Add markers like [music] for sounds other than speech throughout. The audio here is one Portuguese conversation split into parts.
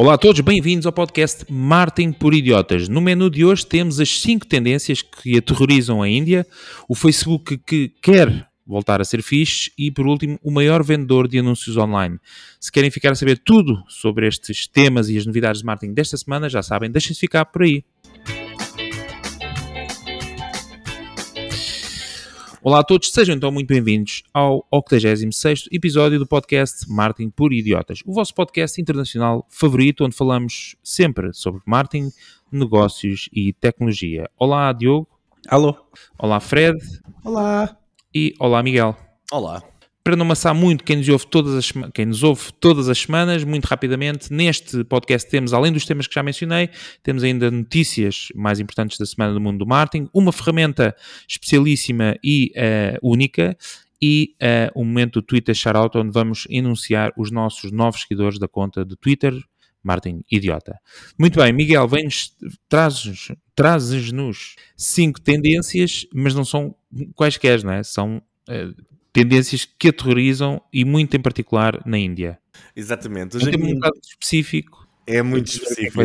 Olá a todos, bem-vindos ao podcast Martin por Idiotas. No menu de hoje temos as 5 tendências que aterrorizam a Índia, o Facebook que quer voltar a ser fixe e, por último, o maior vendedor de anúncios online. Se querem ficar a saber tudo sobre estes temas e as novidades de marketing desta semana, já sabem, deixem-se ficar por aí. Olá a todos, sejam então muito bem-vindos ao 86 episódio do podcast Marketing por Idiotas, o vosso podcast internacional favorito, onde falamos sempre sobre marketing, negócios e tecnologia. Olá, Diogo. Alô. Olá, Fred. Olá. E olá, Miguel. Olá. Para não amassar muito quem nos, ouve todas as, quem nos ouve todas as semanas, muito rapidamente, neste podcast temos, além dos temas que já mencionei, temos ainda notícias mais importantes da semana do mundo do marketing, uma ferramenta especialíssima e uh, única e uh, um momento do Twitter Shoutout, onde vamos enunciar os nossos novos seguidores da conta do Twitter, Martin Idiota. Muito bem, Miguel, trazes-nos trazes cinco tendências, mas não são quaisquer, não é? São uh, tendências que aterrorizam e muito em particular na Índia. Exatamente. Hoje é um bocado específico. É muito é específico.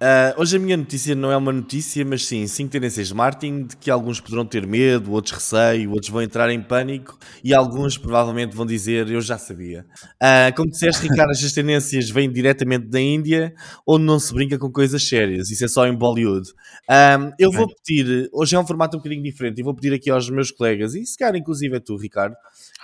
Uh, hoje a minha notícia não é uma notícia, mas sim cinco tendências de marketing de que alguns poderão ter medo, outros receio, outros vão entrar em pânico e alguns provavelmente vão dizer eu já sabia. Uh, como disseste, Ricardo, estas tendências vêm diretamente da Índia, onde não se brinca com coisas sérias, isso é só em Bollywood. Uh, eu vou pedir, hoje é um formato um bocadinho diferente, e vou pedir aqui aos meus colegas, e se calhar inclusive é tu, Ricardo,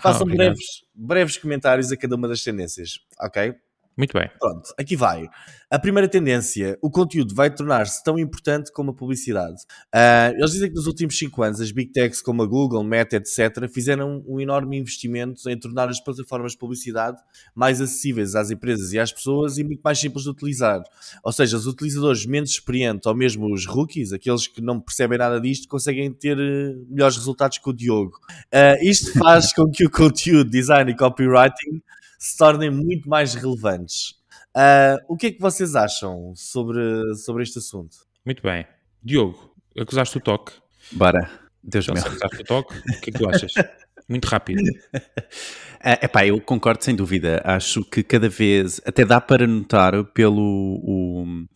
façam oh, breves, breves comentários a cada uma das tendências, ok? Muito bem. Pronto, aqui vai. A primeira tendência, o conteúdo vai tornar-se tão importante como a publicidade. Uh, eles dizem que nos últimos 5 anos as big techs como a Google, Meta, etc., fizeram um enorme investimento em tornar as plataformas de publicidade mais acessíveis às empresas e às pessoas e muito mais simples de utilizar. Ou seja, os utilizadores menos experientes ou mesmo os rookies, aqueles que não percebem nada disto, conseguem ter eh, melhores resultados que o Diogo. Uh, isto faz com que o conteúdo, design e copywriting se tornem muito mais relevantes. Uh, o que é que vocês acham sobre, sobre este assunto? Muito bem. Diogo, acusaste o toque. Bora. Deus meu. Acusaste o toque. O que é que tu achas? [laughs] Muito rápido. É epá, eu concordo sem dúvida. Acho que cada vez, até dá para notar pelo o,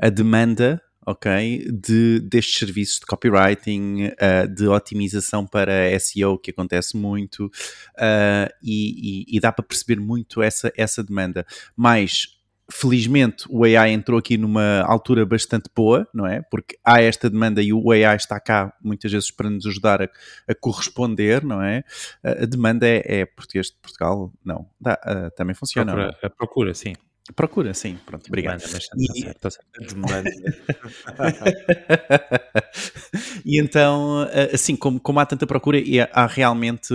a demanda ok, de, destes serviços de copywriting, uh, de otimização para SEO, que acontece muito, uh, e, e, e, dá para perceber muito essa, essa demanda. Mas, felizmente, o AI entrou aqui numa altura bastante boa, não é? Porque há esta demanda e o AI está cá muitas vezes para nos ajudar a, a corresponder, não é? A demanda é, é português de Portugal? Não, dá, uh, também funciona. Procura, a procura, sim. Procura, sim, pronto, obrigado. Demanda, mas e... certo, tá certo. [laughs] E então, assim, como, como há tanta procura, e há realmente,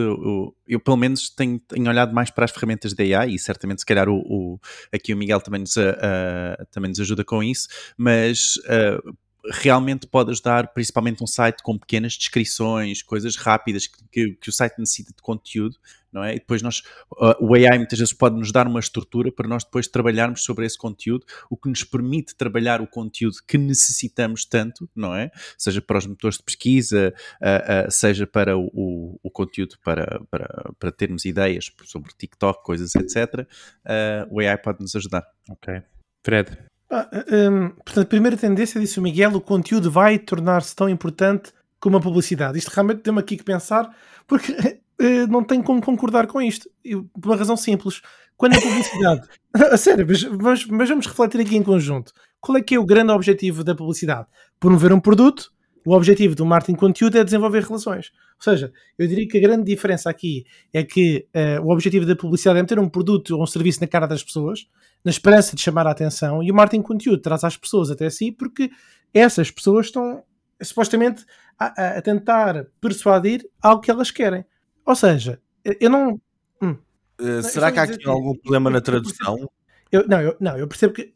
eu pelo menos tenho, tenho olhado mais para as ferramentas da AI, e certamente se calhar o, o aqui o Miguel também nos, uh, também nos ajuda com isso, mas uh, realmente pode ajudar, principalmente um site com pequenas descrições, coisas rápidas que, que, que o site necessita de conteúdo, não é? E depois nós, uh, o AI muitas vezes pode nos dar uma estrutura para nós depois trabalharmos sobre esse conteúdo, o que nos permite trabalhar o conteúdo que necessitamos tanto, não é? Seja para os motores de pesquisa, uh, uh, seja para o, o, o, conteúdo para, para, para termos ideias sobre TikTok, coisas, etc. o AI pode nos ajudar. Ok. Fred. Ah, um, portanto, a primeira tendência, disse o Miguel, o conteúdo vai tornar-se tão importante como a publicidade. Isto realmente deu-me aqui que pensar, porque uh, [laughs] não tenho como concordar com isto. Eu, por uma razão simples. Quando a publicidade. [laughs] a sério, mas, mas, mas, vamos refletir aqui em conjunto. Qual é que é o grande objetivo da publicidade? Promover um produto. O objetivo do marketing conteúdo é desenvolver relações. Ou seja, eu diria que a grande diferença aqui é que uh, o objetivo da publicidade é meter um produto ou um serviço na cara das pessoas na esperança de chamar a atenção, e o marketing conteúdo traz as pessoas até si porque essas pessoas estão supostamente a, a tentar persuadir algo que elas querem. Ou seja, eu não. Hum. Uh, será que há aqui algum problema na tradução? Eu, não, eu, não, eu percebo que.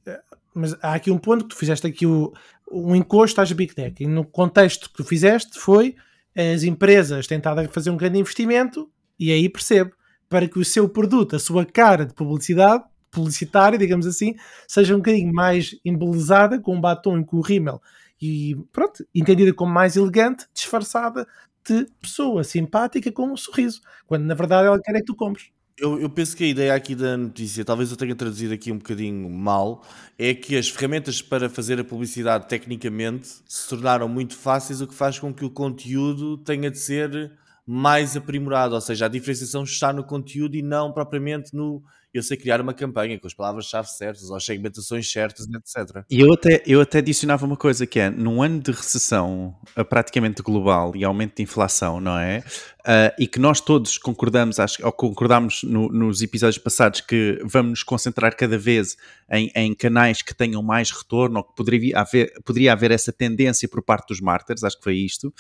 Mas há aqui um ponto que tu fizeste aqui o, um encosto às Big Tech. E no contexto que tu fizeste foi as empresas tentarem fazer um grande investimento, e aí percebo, para que o seu produto, a sua cara de publicidade, publicitária, digamos assim, seja um bocadinho mais embelezada, com um batom e com o rímel e pronto, entendida como mais elegante, disfarçada de pessoa simpática com um sorriso, quando na verdade ela quer é que tu compres. Eu, eu, penso que a ideia aqui da notícia, talvez eu tenha traduzido aqui um bocadinho mal, é que as ferramentas para fazer a publicidade tecnicamente se tornaram muito fáceis, o que faz com que o conteúdo tenha de ser mais aprimorado, ou seja, a diferenciação está no conteúdo e não propriamente no eu sei criar uma campanha com as palavras-chave certas, ou as segmentações certas, etc. E eu até, eu até adicionava uma coisa que é, num ano de recessão uh, praticamente global e aumento de inflação, não é? Uh, e que nós todos concordamos, acho, ou concordámos no, nos episódios passados que vamos nos concentrar cada vez em, em, canais que tenham mais retorno, ou que poderia haver, poderia haver essa tendência por parte dos marketers, acho que foi isto.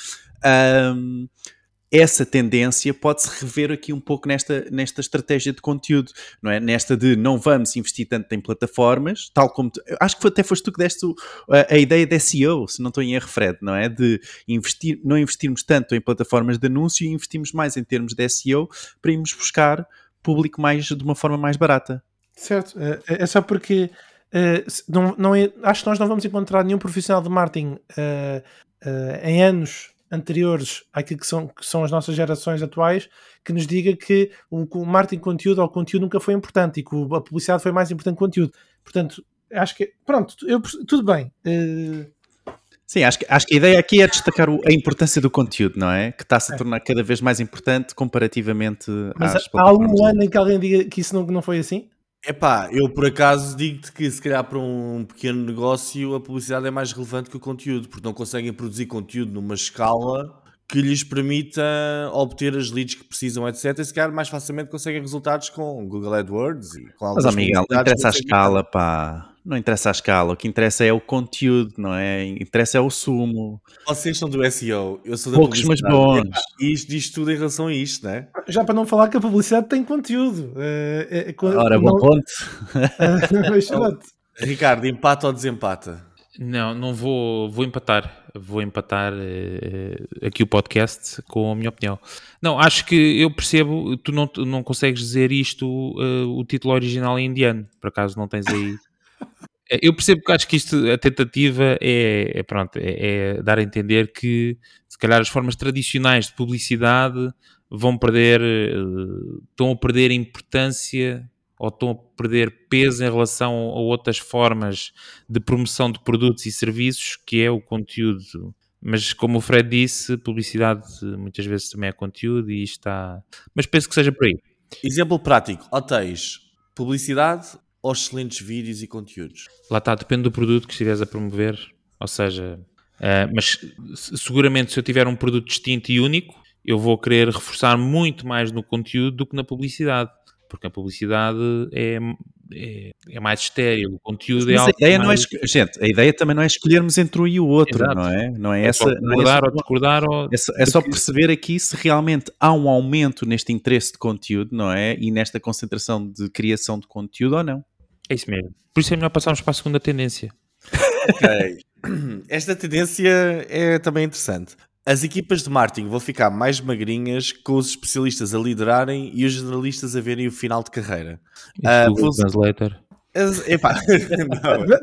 Um, essa tendência pode-se rever aqui um pouco nesta, nesta estratégia de conteúdo, não é? Nesta de não vamos investir tanto em plataformas, tal como. Tu, acho que até foste tu que deste a, a, ideia de SEO, se não estou em erro, Fred, não é? De investir, não investirmos tanto em plataformas de anúncio e investimos mais em termos de SEO para irmos buscar público mais de uma forma mais barata. Certo, é, é só porque. Uh, não, não é, acho que nós não vamos encontrar nenhum profissional de marketing uh, uh, em anos anteriores àquilo que são, que são as nossas gerações atuais que nos diga que o, o marketing conteúdo ou conteúdo nunca foi importante e que a publicidade foi mais importante que o conteúdo. Portanto, acho que pronto, eu, tudo bem. Uh... Sim, acho que, acho que a ideia aqui é destacar o, a importância do conteúdo, não é? Que está-se a é. tornar cada vez mais importante comparativamente Mas às há algum ano em que alguém diga que isso não, não foi assim? Epá, eu por acaso digo-te que se calhar para um pequeno negócio a publicidade é mais relevante que o conteúdo, porque não conseguem produzir conteúdo numa escala que lhes permita obter as leads que precisam, etc. E se calhar mais facilmente conseguem resultados com Google AdWords e com Mas, amiga, não interessa a escala, pá. Não interessa a escala. O que interessa é o conteúdo, não é? Interessa é o sumo. Vocês são do SEO, eu sou da Poucos, mas bons. E isto diz tudo em relação a isto, não é? Já para não falar que a publicidade tem conteúdo. É, é, é, Ora, bom não... ponto. [laughs] Ricardo, empata ou desempata? Não, não vou, vou empatar. Vou empatar uh, aqui o podcast com a minha opinião. Não, acho que eu percebo, tu não, não consegues dizer isto, uh, o título original em indiano, por acaso não tens aí. [laughs] eu percebo que acho que isto, a tentativa é, é pronto, é, é, dar a entender que se calhar as formas tradicionais de publicidade vão perder, uh, estão a perder importância ou estão a perder peso em relação a outras formas de promoção de produtos e serviços, que é o conteúdo. Mas como o Fred disse, publicidade muitas vezes também é conteúdo e está. Mas penso que seja por aí. Exemplo prático: hotéis, publicidade ou excelentes vídeos e conteúdos? Lá está, depende do produto que estiveres a promover. Ou seja, uh, mas seguramente se eu tiver um produto distinto e único, eu vou querer reforçar muito mais no conteúdo do que na publicidade porque a publicidade é, é, é mais estéril, o conteúdo Mas é algo. A ideia mais... não é, gente, a ideia também não é escolhermos entre um e o outro, Exato. não é? Não é, é essa. Concordar é ou discordar. Ou... É, só, é só perceber aqui se realmente há um aumento neste interesse de conteúdo, não é? E nesta concentração de criação de conteúdo ou não. É isso mesmo. Por isso é melhor passarmos para a segunda tendência. [laughs] Ok. Esta tendência é também interessante. As equipas de marketing vão ficar mais magrinhas com os especialistas a liderarem e os jornalistas a verem o final de carreira. Uh, vou... Translator. Epá, [laughs]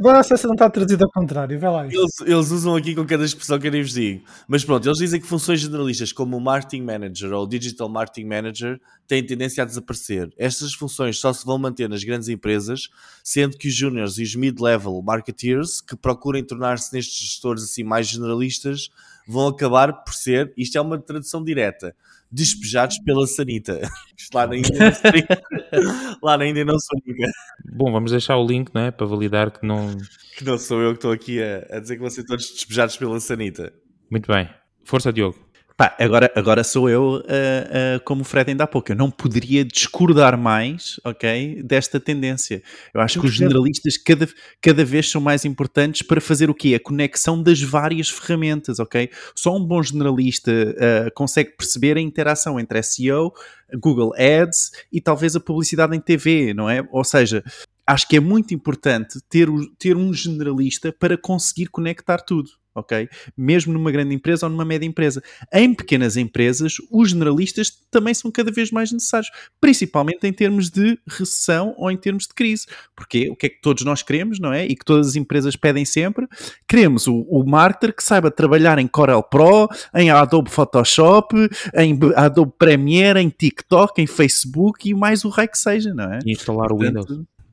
não. se não está traduzido ao contrário, vai lá. Eles, eles, usam aqui com cada expressão que eu nem vos digo. Mas pronto, eles dizem que funções generalistas como o Marketing Manager ou o Digital Marketing Manager têm tendência a desaparecer. Estas funções só se vão manter nas grandes empresas, sendo que os juniors e os mid-level marketeers que procurem tornar-se nestes gestores assim mais generalistas vão acabar por ser, isto é uma tradução direta, despejados pela sanita. [laughs] Isto lá não sou, lá ainda não sou nunca. Bom, vamos deixar o link, não é? Para validar que não... Que não sou eu que estou aqui a, a dizer que vão ser todos despejados pela sanita. Muito bem. Força, Diogo. Pá, agora, agora sou eu, uh, uh, como o Fred ainda há pouco, eu não poderia discordar mais, ok, desta tendência. Eu acho eu que os generalistas cada, cada vez são mais importantes para fazer o quê? A conexão das várias ferramentas, ok? Só um bom generalista uh, consegue perceber a interação entre SEO, Google Ads e talvez a publicidade em TV, não é? Ou seja, acho que é muito importante ter, ter um generalista para conseguir conectar tudo ok? Mesmo numa grande empresa ou numa média empresa. Em pequenas empresas, os generalistas também são cada vez mais necessários, principalmente em termos de recessão ou em termos de crise. Porque o que é que todos nós queremos, não é? E que todas as empresas pedem sempre? Queremos o, o marketer que saiba trabalhar em Corel Pro, em Adobe Photoshop, em Adobe Premiere, em TikTok, em Facebook e mais o raio que seja, não é? E instalar o Windows.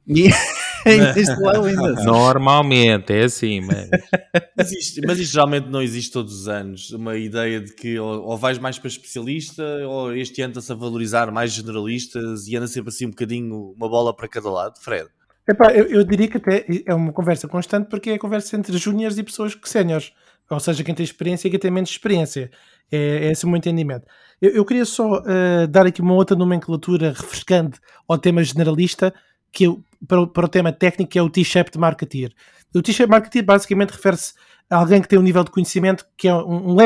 E instalar o Windows. Normalmente, é assim, mas... [laughs] Mas isto, mas isto geralmente não existe todos os anos. Uma ideia de que ou, ou vais mais para especialista, ou este ano está-se a valorizar mais generalistas e anda sempre assim um bocadinho uma bola para cada lado. Fred. Epá, eu, eu diria que até é uma conversa constante porque é a conversa entre júniores e pessoas que séniores. Ou seja, quem tem experiência e quem tem menos experiência. É, é esse o meu entendimento. Eu, eu queria só uh, dar aqui uma outra nomenclatura refrescante ao tema generalista, que eu, para, o, para o tema técnico, que é o T-Shape de Marketeer. O T-Shape Marketeer basicamente refere-se a alguém que tem um nível de conhecimento que é um, um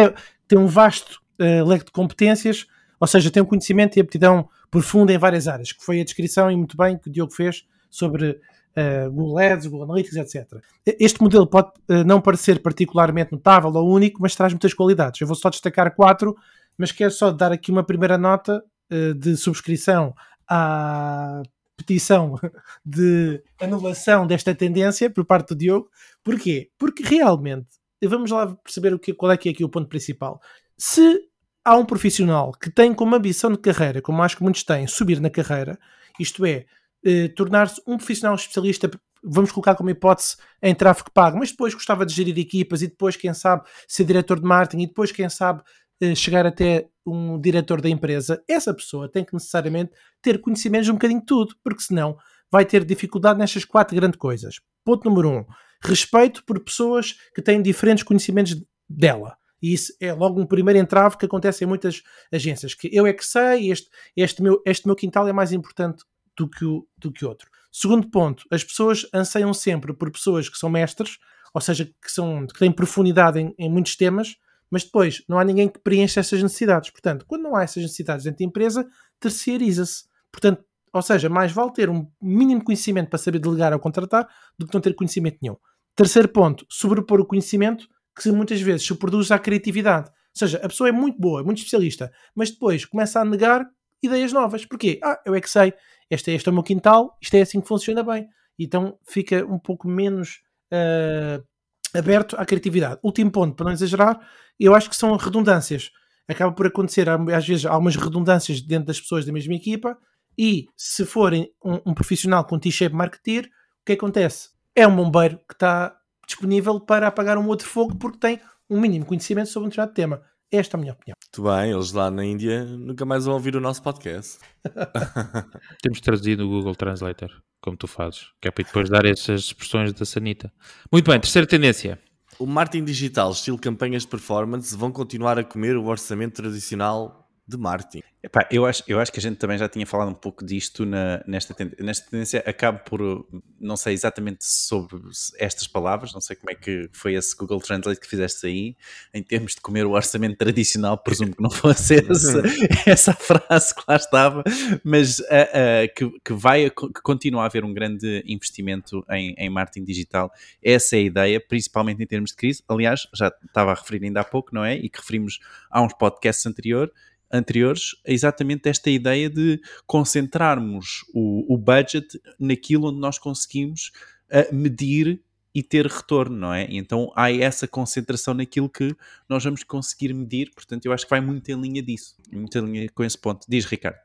tem um vasto uh, leque de competências, ou seja, tem um conhecimento e aptidão profunda em várias áreas, que foi a descrição e muito bem que o Diogo fez sobre uh, Google Ads, Google Analytics, etc. Este modelo pode uh, não parecer particularmente notável ou único, mas traz muitas qualidades. Eu vou só destacar quatro, mas quero só dar aqui uma primeira nota uh, de subscrição à petição [laughs] de anulação desta tendência por parte do Diogo. Porquê? Porque realmente, vamos lá perceber o que, qual é que é aqui o ponto principal. Se há um profissional que tem como ambição de carreira, como acho que muitos têm, subir na carreira, isto é, eh, tornar-se um profissional especialista, vamos colocar como hipótese, em tráfego pago, mas depois gostava de gerir equipas e depois, quem sabe, ser diretor de marketing e depois, quem sabe, chegar até um diretor da empresa, essa pessoa tem que necessariamente ter conhecimentos de um bocadinho de tudo, porque senão vai ter dificuldade nestas quatro grandes coisas. Ponto número um, respeito por pessoas que têm diferentes conhecimentos dela. E isso é logo um primeiro entrave que acontece em muitas agências, que eu é que sei, este, este, meu, este meu quintal é mais importante do que, o, do que outro. Segundo ponto, as pessoas anseiam sempre por pessoas que são mestres, ou seja, que, são, que têm profundidade em, em muitos temas, mas depois não há ninguém que preencha essas necessidades. Portanto, quando não há essas necessidades dentro da empresa, terceiriza-se. Portanto, ou seja, mais vale ter um mínimo conhecimento para saber delegar ou contratar do que não ter conhecimento nenhum. Terceiro ponto, sobrepor o conhecimento que muitas vezes se produz à criatividade. Ou seja, a pessoa é muito boa, muito especialista, mas depois começa a negar ideias novas. Porquê? Ah, eu é que sei, este, este é o meu quintal, isto é assim que funciona bem. Então fica um pouco menos uh, aberto à criatividade. Último ponto, para não exagerar, eu acho que são redundâncias. Acaba por acontecer, às vezes, algumas redundâncias dentro das pessoas da mesma equipa e se forem um, um profissional com T-shape marketeer, o que acontece? É um bombeiro que está disponível para apagar um outro fogo porque tem um mínimo conhecimento sobre um determinado tema. Esta é a minha opinião. Muito bem, eles lá na Índia nunca mais vão ouvir o nosso podcast. [laughs] [laughs] Temos traduzido o Google Translator, como tu fazes, que é para depois dar essas expressões da sanita. Muito bem, terceira tendência. O marketing digital, estilo campanhas de performance, vão continuar a comer o orçamento tradicional de marketing. Epá, eu, acho, eu acho que a gente também já tinha falado um pouco disto na, nesta, tendência, nesta tendência. Acabo por, não sei exatamente sobre estas palavras, não sei como é que foi esse Google Translate que fizeste aí, em termos de comer o orçamento tradicional, presumo que não [laughs] fosse essa, [laughs] essa frase que lá estava, mas uh, uh, que, que vai que continua a haver um grande investimento em, em marketing digital. Essa é a ideia, principalmente em termos de crise. Aliás, já estava a referir ainda há pouco, não é? E que referimos a uns podcasts anteriores anteriores, é exatamente esta ideia de concentrarmos o, o budget naquilo onde nós conseguimos uh, medir e ter retorno, não é? Então há essa concentração naquilo que nós vamos conseguir medir, portanto eu acho que vai muito em linha disso, muito em linha com esse ponto. Diz Ricardo.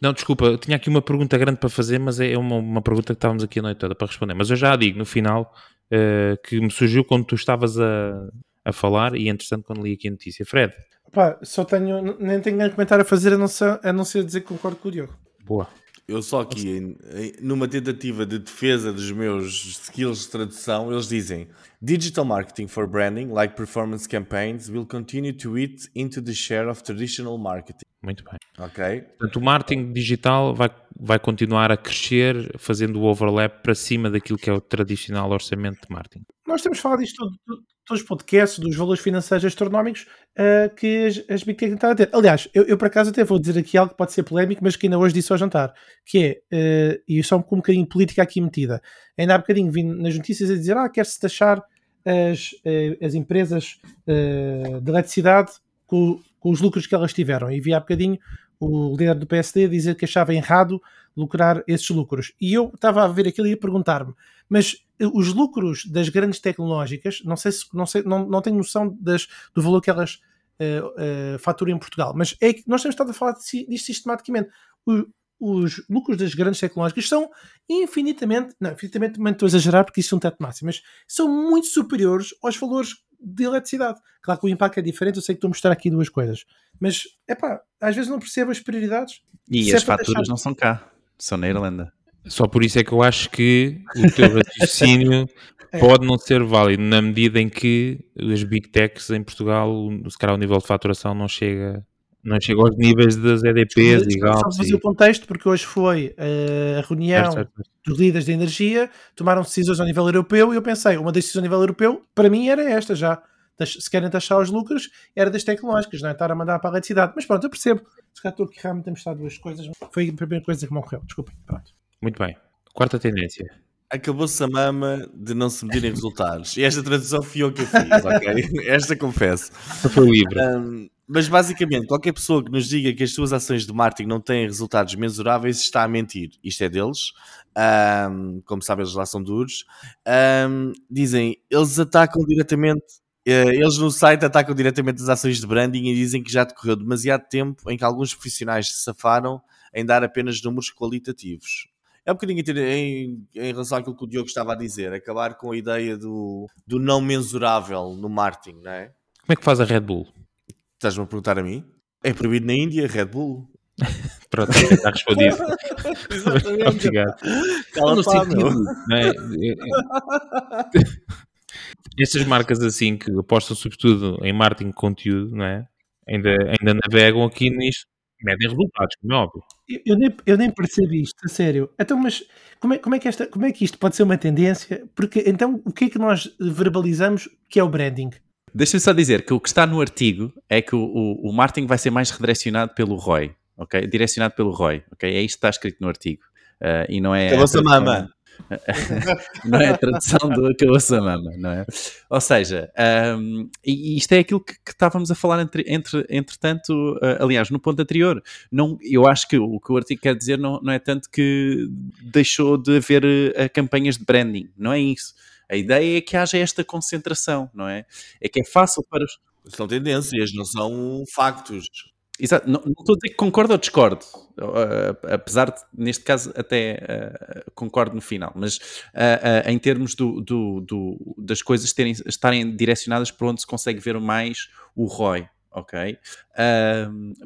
Não, desculpa, eu tinha aqui uma pergunta grande para fazer, mas é uma, uma pergunta que estávamos aqui a noite toda para responder. Mas eu já a digo no final uh, que me surgiu quando tu estavas a, a falar e entretanto quando li aqui a notícia. Fred, Pá, só tenho, nem tenho nenhum comentário a fazer a não ser, a não ser dizer que concordo com o Diogo. Boa. Eu só aqui, numa tentativa de defesa dos meus skills de tradução, eles dizem Digital marketing for branding, like performance campaigns, will continue to eat into the share of traditional marketing. Muito bem. Ok? Portanto, o marketing digital vai, vai continuar a crescer, fazendo o overlap para cima daquilo que é o tradicional orçamento de marketing. Nós temos falado isto tudo, todos os podcasts dos valores financeiros astronómicos uh, que as, as Big Tech tentaram ter. Aliás, eu, eu, por acaso até vou dizer aqui algo que pode ser polémico, mas que ainda hoje disse ao jantar, que é, uh, e só com um bocadinho política aqui metida, ainda há bocadinho vim nas notícias a dizer, ah, quer-se taxar as, uh, as empresas de eletricidade com, com, os lucros que elas tiveram. E vi há bocadinho o líder do PSD dizer que achava errado lucrar esses lucros. E eu estava a ver aquilo e a perguntar-me, mas eh, os lucros das grandes tecnológicas, não sei se não, sei, não, não tenho noção das, do valor que elas uh, uh, faturam em Portugal, mas é que nós temos estado a falar disto sistematicamente. O, os lucros das grandes tecnológicas são infinitamente, não, infinitamente, estou a exagerar porque isso é um teto máximo, mas são muito superiores aos valores de eletricidade. Claro que o impacto é diferente, eu sei que estou a mostrar aqui duas coisas, mas é pá, às vezes não percebo as prioridades. E as é faturas deixar... não são cá, são na Irlanda. Só por isso é que eu acho que o teu raciocínio [laughs] é. pode não ser válido, na medida em que as big techs em Portugal, se calhar o nível de faturação não chega, não chega aos níveis das EDPs e Galps. Só fazer o contexto, porque hoje foi uh, a reunião certo, certo. dos líderes de energia, tomaram decisões a nível europeu e eu pensei, uma decisão a nível europeu, para mim era esta já. Se querem taxar os lucros, era das tecnológicas, não é? Estar a mandar para a eletricidade. Mas pronto, eu percebo. Se calhar estou aqui realmente a mostrar duas coisas. Foi a primeira coisa que me ocorreu. Desculpem. Pronto. Muito bem. Quarta tendência. Acabou-se a mama de não se medirem resultados. E esta tradução fui eu que eu fiz, ok? [laughs] Esta confesso. Foi livre. Um, mas basicamente, qualquer pessoa que nos diga que as suas ações de marketing não têm resultados mensuráveis está a mentir. Isto é deles. Um, como sabem, eles lá são duros. Um, dizem, eles atacam diretamente. Uh, eles no site atacam diretamente as ações de branding e dizem que já decorreu demasiado tempo em que alguns profissionais se safaram em dar apenas números qualitativos é um bocadinho em, em relação àquilo que o Diogo estava a dizer, acabar com a ideia do, do não mensurável no marketing, não é? Como é que faz a Red Bull? Estás-me a perguntar a mim? É proibido na Índia, Red Bull. [laughs] Pronto, está respondido. [laughs] Obrigado. Cala no sentido, não é? Estas marcas assim que apostam sobretudo em marketing de conteúdo, não é? Ainda, ainda navegam aqui nisto medem resultados, como é óbvio. Eu, eu, nem, eu nem percebi isto, a sério. Então, mas como é, como, é que esta, como é que isto pode ser uma tendência? Porque então o que é que nós verbalizamos que é o branding? Deixa-me só dizer que o que está no artigo é que o, o, o marketing vai ser mais redirecionado pelo ROI, ok? Direcionado pelo ROI, ok? É isto que está escrito no artigo. Uh, e não é. Acabou-se a mama. [laughs] não é a tradução do acabou-se a mama, não é? Ou seja, um, e isto é aquilo que, que estávamos a falar entre, entre, entretanto, uh, aliás, no ponto anterior. Não, eu acho que o que o artigo quer dizer não, não é tanto que deixou de haver uh, campanhas de branding, não é isso. A ideia é que haja esta concentração, não é? É que é fácil para os. São tendências, não são factos. Exato, não, não, estou a dizer que concordo ou discordo, uh, apesar de, neste caso, até uh, concordo no final, mas uh, em termos do, do, do, das coisas terem, estarem direcionadas para onde se consegue ver mais o ROI, ok?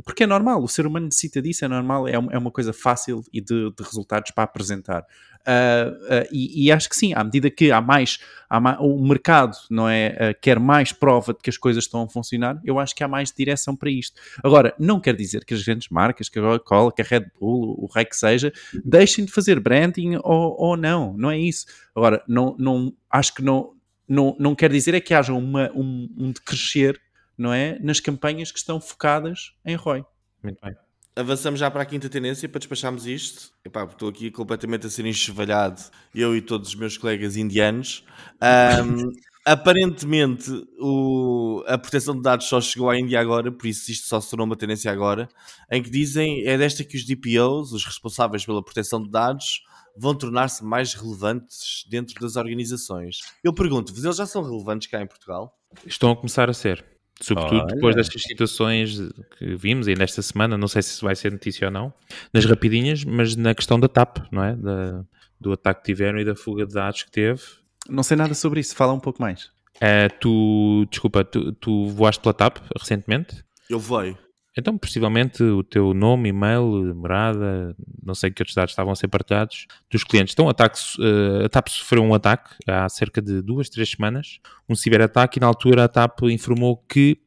porque é normal, o ser humano necessita disso, é normal, é uma, é uma coisa fácil e de, de resultados para apresentar. Uh, uh, e, e, acho que sim, à medida que há mais, há mais o mercado não é, uh, quer mais prova de que as coisas estão a funcionar, eu acho que há mais direção para isto. Agora, não quer dizer que as grandes marcas, que a Coca-Cola, que a Red Bull, o rei que seja, deixem de fazer branding ou, ou não, não é isso. Agora, não, não, acho que não, não, não quer dizer é que haja uma, um, um decrescer, não é, nas campanhas que estão focadas em ROI. Muito bem avançamos já para a quinta tendência para despacharmos isto. Epá, estou aqui completamente a ser enxovalhado, eu e todos os meus colegas indianos. Um, [laughs] aparentemente, o, a proteção de dados só chegou à Índia agora, por isso isto só se tornou uma tendência agora, em que dizem é desta que os DPOs, os responsáveis pela proteção de dados, vão tornar-se mais relevantes dentro das organizações. Eu pergunto-vos, eles já são relevantes cá em Portugal? Estão a começar a ser. Sobretudo Olha. depois destas situações que vimos, e nesta semana, não sei se vai ser notícia ou não, nas rapidinhas, mas na questão da TAP, não é? Da, do ataque que tiveram e da fuga de dados que teve. Não sei nada sobre isso, fala um pouco mais. Uh, tu, desculpa, tu, tu voaste pela TAP recentemente? Eu voei. Então, possivelmente, o teu nome, e-mail, morada, não sei que outros dados estavam a ser partilhados dos clientes. Então, a TAP, uh, a TAP sofreu um ataque há cerca de duas, três semanas, um ciberataque, e na altura a TAP informou que,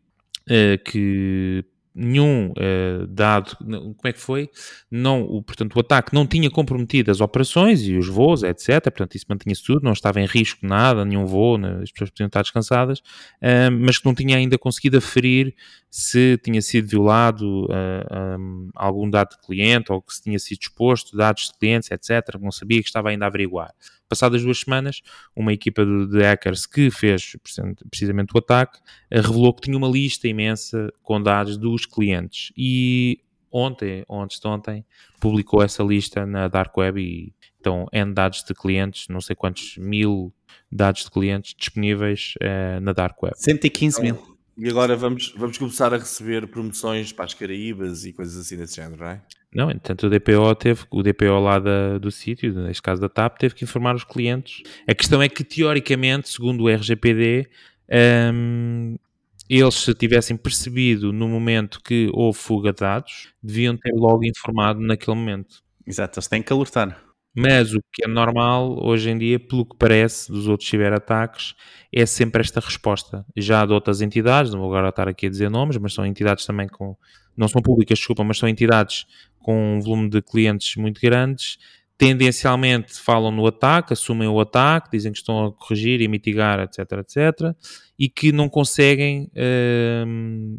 uh, que nenhum uh, dado, como é que foi? Não, o, portanto, o ataque não tinha comprometido as operações e os voos, etc. Portanto, isso mantinha-se tudo, não estava em risco nada, nenhum voo, né, as pessoas podiam estar descansadas, mas que não tinha ainda conseguido aferir se tinha sido violado uh, um, algum dado de cliente ou que se tinha sido exposto dados de clientes, etc. Não sabia que estava ainda a averiguar. Passadas duas semanas, uma equipa de, hackers que fez precisamente o ataque revelou que tinha uma lista imensa com dados dos clientes e ontem, antes de ontem, publicou essa lista na Dark Web e então N dados de clientes, não sei quantos mil dados de clientes disponíveis na Dark Web. 115 mil. E agora vamos, vamos começar a receber promoções para as Caraíbas e coisas assim desse género, não é? Não, entanto o DPO teve, o DPO lá da, do sítio, neste caso da TAP, teve que informar os clientes. A questão é que, teoricamente, segundo o RGPD, um, eles se tivessem percebido no momento que houve fuga de dados, deviam ter logo informado naquele momento. Exato, eles têm que alertar. Mas o que é normal hoje em dia, pelo que parece dos outros ciberataques, é sempre esta resposta. Já de outras entidades, não vou agora estar aqui a dizer nomes, mas são entidades também com. Não são públicas, desculpa, mas são entidades com um volume de clientes muito grandes. Tendencialmente falam no ataque, assumem o ataque, dizem que estão a corrigir e mitigar, etc, etc, e que não conseguem. Hum,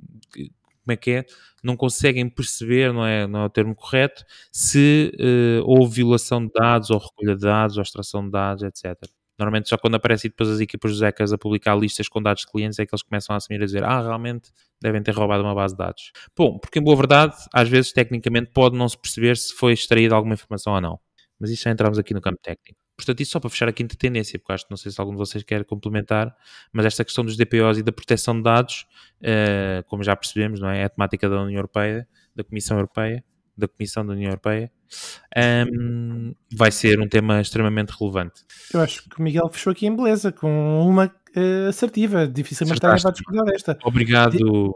como é que é? Não conseguem perceber, não é, não é o termo correto, se uh, houve violação de dados, ou recolha de dados, ou extração de dados, etc. Normalmente só quando aparecem depois as equipas hackers a publicar listas com dados de clientes é que eles começam a assumir a dizer ah, realmente devem ter roubado uma base de dados. Bom, porque em boa verdade, às vezes tecnicamente pode não se perceber se foi extraída alguma informação ou não. Mas isso já entramos aqui no campo técnico. Portanto, isso só para fechar a quinta tendência, porque acho que não sei se algum de vocês quer complementar, mas esta questão dos DPOs e da proteção de dados, uh, como já percebemos, não é? é a temática da União Europeia, da Comissão Europeia, da Comissão da União Europeia, um, vai ser um tema extremamente relevante. Eu acho que o Miguel fechou aqui em beleza, com uma uh, assertiva, dificilmente alguém vai discordar desta. Obrigado.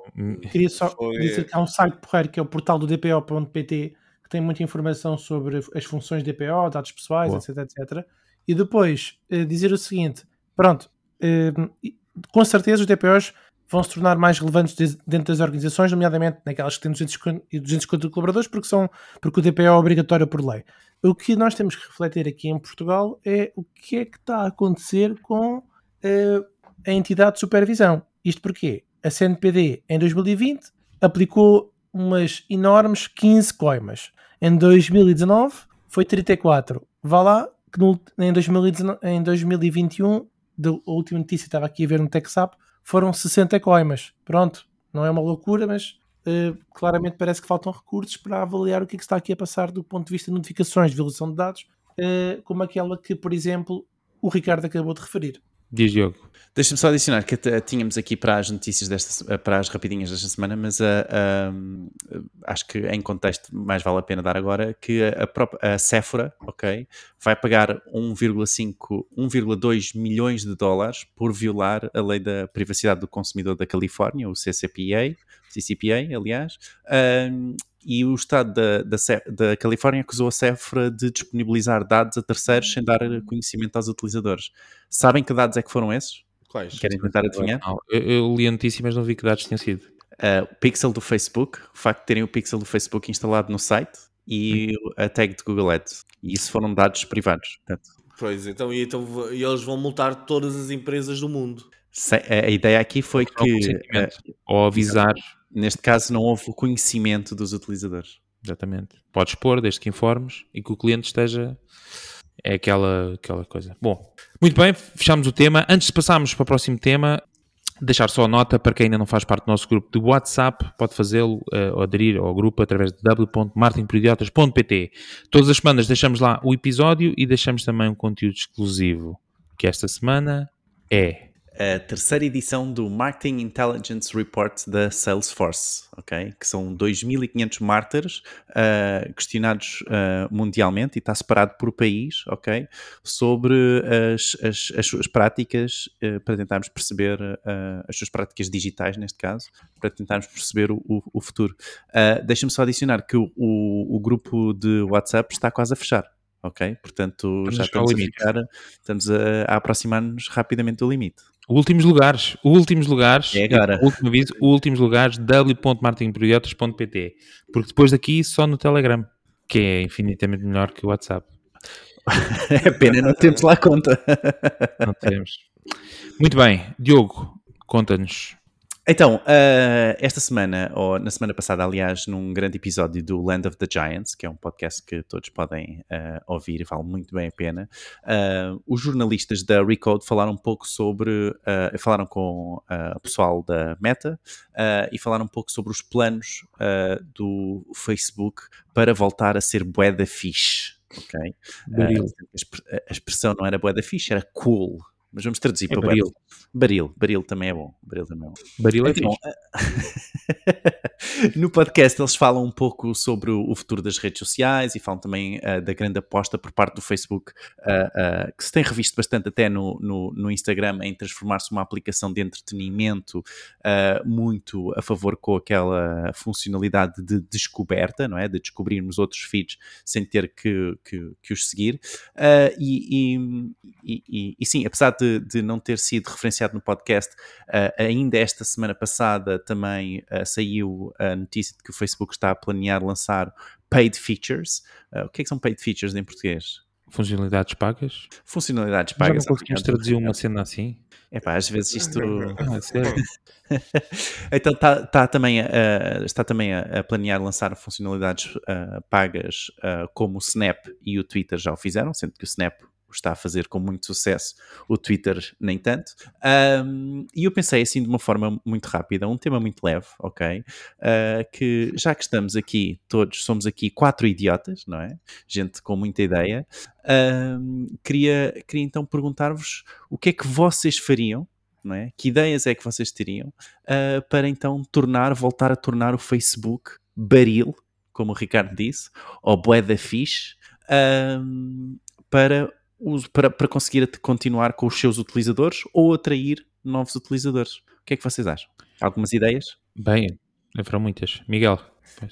Queria só Foi... dizer que há um site porreiro que é o portal do dpo.pt que tem muita informação sobre as funções DPO, dados pessoais, Boa. etc, etc. E depois uh, dizer o seguinte: pronto, uh, com certeza os DPOs vão se tornar mais relevantes dentro das organizações, nomeadamente naquelas que têm 200 e 250 colaboradores, porque, são, porque o DPO é obrigatório por lei. O que nós temos que refletir aqui em Portugal é o que é que está a acontecer com uh, a entidade de supervisão. Isto porque a CNPD, em 2020, aplicou umas enormes 15 coimas. Em 2019 foi 34. Vá lá que no, em, 2019, em 2021, da última notícia estava aqui a ver no TechSap, foram 60 coimas. Pronto, não é uma loucura, mas uh, claramente parece que faltam recursos para avaliar o que, é que está aqui a passar do ponto de vista de notificações de violação de dados, uh, como aquela que, por exemplo, o Ricardo acabou de referir. Diz Diogo. Deixa-me só adicionar que tínhamos aqui para as notícias desta, para as rapidinhas desta semana, mas uh, uh, acho que em contexto mais vale a pena dar agora que a, própria, a Sephora, ok, vai pagar 1,5, 1,2 milhões de dólares por violar a lei da privacidade do consumidor da Califórnia, o CCPA, CCPA, aliás, uh, e o Estado da, da, da, Califórnia acusou a Sephora de disponibilizar dados a terceiros sem dar conhecimento aos utilizadores. Sabem que dados é que foram esses? Quais? Querem tentar adivinhar? Não, eu, eu li a notícia, mas não vi que dados tinham sido. Uh, o pixel do Facebook, o facto de terem o pixel do Facebook instalado no site e hum. a tag de Google Ads. E isso foram dados privados. Portanto. Pois, então, e, então e eles vão multar todas as empresas do mundo. A ideia aqui foi que. Uh, ou avisar Neste caso, não houve conhecimento dos utilizadores. Exatamente. Podes pôr, desde que informes e que o cliente esteja. É aquela, aquela coisa. Bom, muito bem, fechamos o tema. Antes de passarmos para o próximo tema, deixar só nota para quem ainda não faz parte do nosso grupo de WhatsApp, pode fazê-lo uh, ou aderir ao grupo através de w.martinperidiotas.pt. Todas as semanas deixamos lá o episódio e deixamos também um conteúdo exclusivo, que esta semana é a terceira edição do Marketing Intelligence Report da Salesforce, ok? Que são 2.500 marketers uh, questionados uh, mundialmente e está separado por país, ok? Sobre as, as, as suas práticas uh, para tentarmos perceber as suas práticas digitais, neste caso, para tentarmos perceber o, o, o futuro. Deixa-me só adicionar que o, o, grupo de WhatsApp está quase a fechar ok? Portanto, já estamos a, ficar, estamos a, a aproximar-nos rapidamente do limite. Últimos lugares, últimos lugares, É agora. último aviso, últimos lugares, w.marketingproidiotas.pt porque depois daqui só no Telegram, que é infinitamente melhor que o WhatsApp. [laughs] É pena não temos lá conta. Não temos. Muito bem, Diogo, conta-nos. Então, eh, esta semana, ou na semana passada, aliás, num grande episódio do Land of the Giants, que é um podcast que todos podem eh, ouvir e vale muito bem a pena, eh, os jornalistas da Recode falaram um pouco sobre, falaram com o pessoal da Meta e falaram um pouco sobre os planos do Facebook para voltar a ser bué da fixe, ok? A expre- a expressão não era bué da fixe, era cool. Mas vamos traduzir É para baril. Baril. Baril também é bom. Baril também é bom. Baril é Então, fixe. [laughs] no podcast eles falam um pouco sobre o futuro das redes sociais e falam também ah, da grande aposta por parte do Facebook, ah, ah, que se tem revisto bastante até no, no, no Instagram, em transformar-se numa aplicação de entretenimento muito a favor com aquela funcionalidade de descoberta, não é? De descobrirmos outros feeds sem ter que, que, que os seguir. E, e, e- e- e sim, apesar de, de não ter sido referenciado no podcast, Uh, ainda esta semana passada também uh, saiu a notícia de que o Facebook está a planear lançar paid features. Uh, o que é que são paid features em português? Funcionalidades pagas? Funcionalidades Já não pagas. conseguimos traduzir uma cena assim? Epá, às vezes isto. Ah, sério? [laughs] então tá, tá também a- está também a, planear lançar funcionalidades uh, pagas uh, como o Snap e o Twitter já o fizeram, sendo que o Snap está a fazer com muito sucesso, o Twitter nem tanto. Um, e eu pensei assim de uma forma muito rápida, um tema muito leve, ok? Uh, que já que estamos aqui, todos somos aqui quatro idiotas, não é? Gente com muita ideia. um, queria, queria então perguntar-vos o que é que vocês fariam é? Que ideias é que vocês teriam uh, para então tornar, voltar a tornar o Facebook baril, como o Ricardo disse, ou bué da fixe, um, para, para, para conseguir continuar com os seus utilizadores ou atrair novos utilizadores. O que é que vocês acham? Algumas ideias? Bem, foram muitas. Miguel.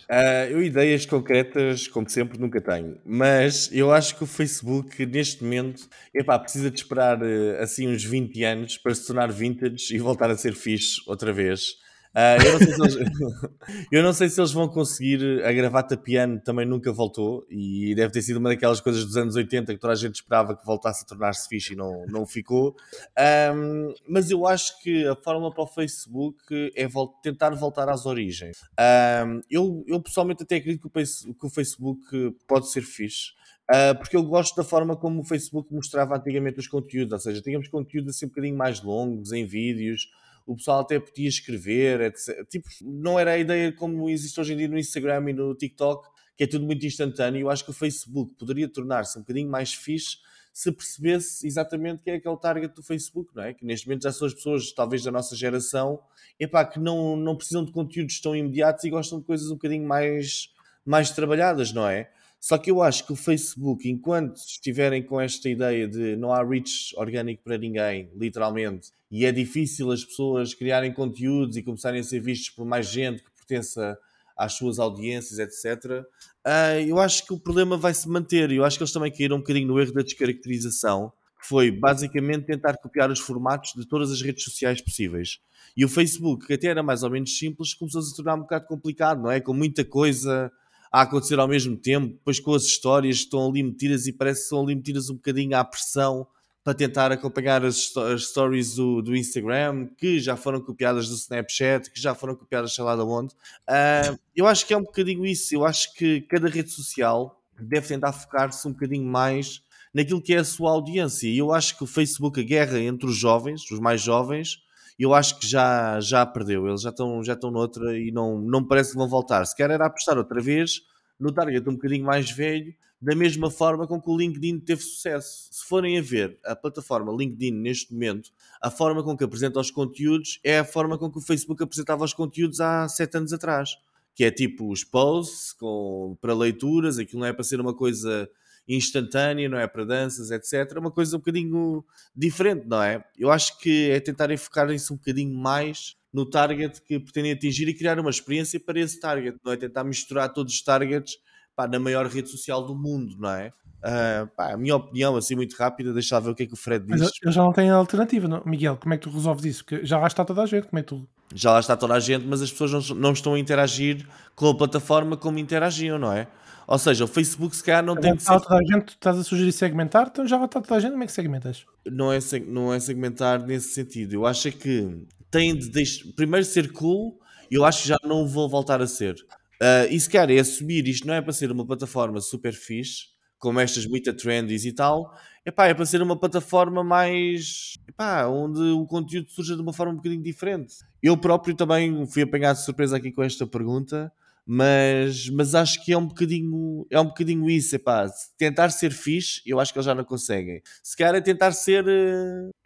Ah, eu ideias concretas, como sempre, nunca tenho. Mas eu acho que o Facebook, neste momento, epá, precisa de esperar eh, assim uns 20 anos para se tornar vintage e voltar a ser fixe outra vez. Ah, eu, não sei se eles, [laughs] eu não sei se eles vão conseguir. A gravata piano também nunca voltou e deve ter sido uma daquelas coisas dos anos 80 que toda a gente esperava que voltasse a tornar-se fixe e não, não ficou. Ahm, mas eu acho que a fórmula para o Facebook é vol- tentar voltar às origens. Ahm, eu, eu pessoalmente até acredito que o, Facebook pode ser fixe. ah, porque eu gosto da forma como o Facebook mostrava antigamente os conteúdos, ou seja, tínhamos conteúdos assim um bocadinho mais longos, em vídeos, o pessoal até podia escrever, etc. Tipo, não era a ideia como existe hoje em dia no Instagram e no TikTok, que é tudo muito instantâneo. Eu acho que o Facebook poderia tornar-se um bocadinho mais fixe se percebesse exatamente quem é que é o target do Facebook, não é? Que neste momento já são as pessoas, talvez da nossa geração, epá, que não, não precisam de conteúdos tão imediatos e gostam de coisas um bocadinho mais, mais trabalhadas, não é? Só que eu acho que o Facebook, enquanto estiverem com esta ideia de não há reach orgânico para ninguém, literalmente, e é difícil as pessoas criarem conteúdos e começarem a ser vistos por mais gente que pertença às suas audiências, etc., ah, eu acho que o problema vai se manter. Eu acho que eles também caíram um bocadinho no erro da descaracterização, que foi basicamente tentar copiar os formatos de todas as redes sociais possíveis. E o Facebook, que até era mais ou menos simples, começou-se a tornar um bocado complicado, não é? Com muita coisa a acontecer ao mesmo tempo, depois com as histórias estão ali metidas e parece que são ali metidas um bocadinho à pressão para tentar acompanhar as, as stories do, do Instagram, que já foram copiadas do Snapchat, que já foram copiadas sei lá de onde. Ah, eu acho que é um bocadinho isso. Eu acho que cada rede social deve tentar focar-se um bocadinho mais naquilo que é a sua audiência. E eu acho que o Facebook, a guerra entre os jovens, os mais jovens, eu acho que já, já perdeu. Eles já estão, já estão noutra e não, não parece que vão voltar. Se calhar era apostar outra vez no target um bocadinho mais velho, da mesma forma com que o LinkedIn teve sucesso. Se forem a ver a plataforma LinkedIn neste momento, a forma com que apresenta os conteúdos é a forma com que o Facebook apresentava os conteúdos há sete anos atrás. Que é tipo os posts com, para leituras, aquilo não é para ser uma coisa instantânea, não é para danças, etc. É uma coisa um bocadinho diferente, não é? Eu acho que é tentarem focarem-se um bocadinho mais no target que pretendem atingir e criar uma experiência para esse target, não é tentar misturar todos os targets pá, na maior rede social do mundo, não é? Uh, pá, a minha opinião, assim, muito rápida, deixa ver o que é que o Fred diz. Mas eu já não tenho alternativa, não? Miguel. Como é que tu resolves isso? Porque já lá está toda a gente. Como é que tu. Já lá está toda a gente, mas as pessoas não, não estão a interagir com a plataforma como interagiam, não é? Ou seja, o Facebook se calhar não tem que ser. Toda a gente, tu estás a sugerir segmentar, então já está toda a gente, como é que segmentas? Não é, não é segmentar nesse sentido. Eu acho é que tem de deixar, primeiro ser cool, eu acho que já não vou voltar a ser. Uh, e se calhar é assumir isto não é para ser uma plataforma super fixe, como estas muito trendies e tal, epá, é para ser uma plataforma mais epá, onde o conteúdo surja de uma forma um bocadinho diferente. Eu próprio também fui apanhado de surpresa aqui com esta pergunta, mas, mas acho que é um bocadinho é um bocadinho isso, epá, tentar ser fixe, eu acho que eles já não conseguem. Se calhar é tentar ser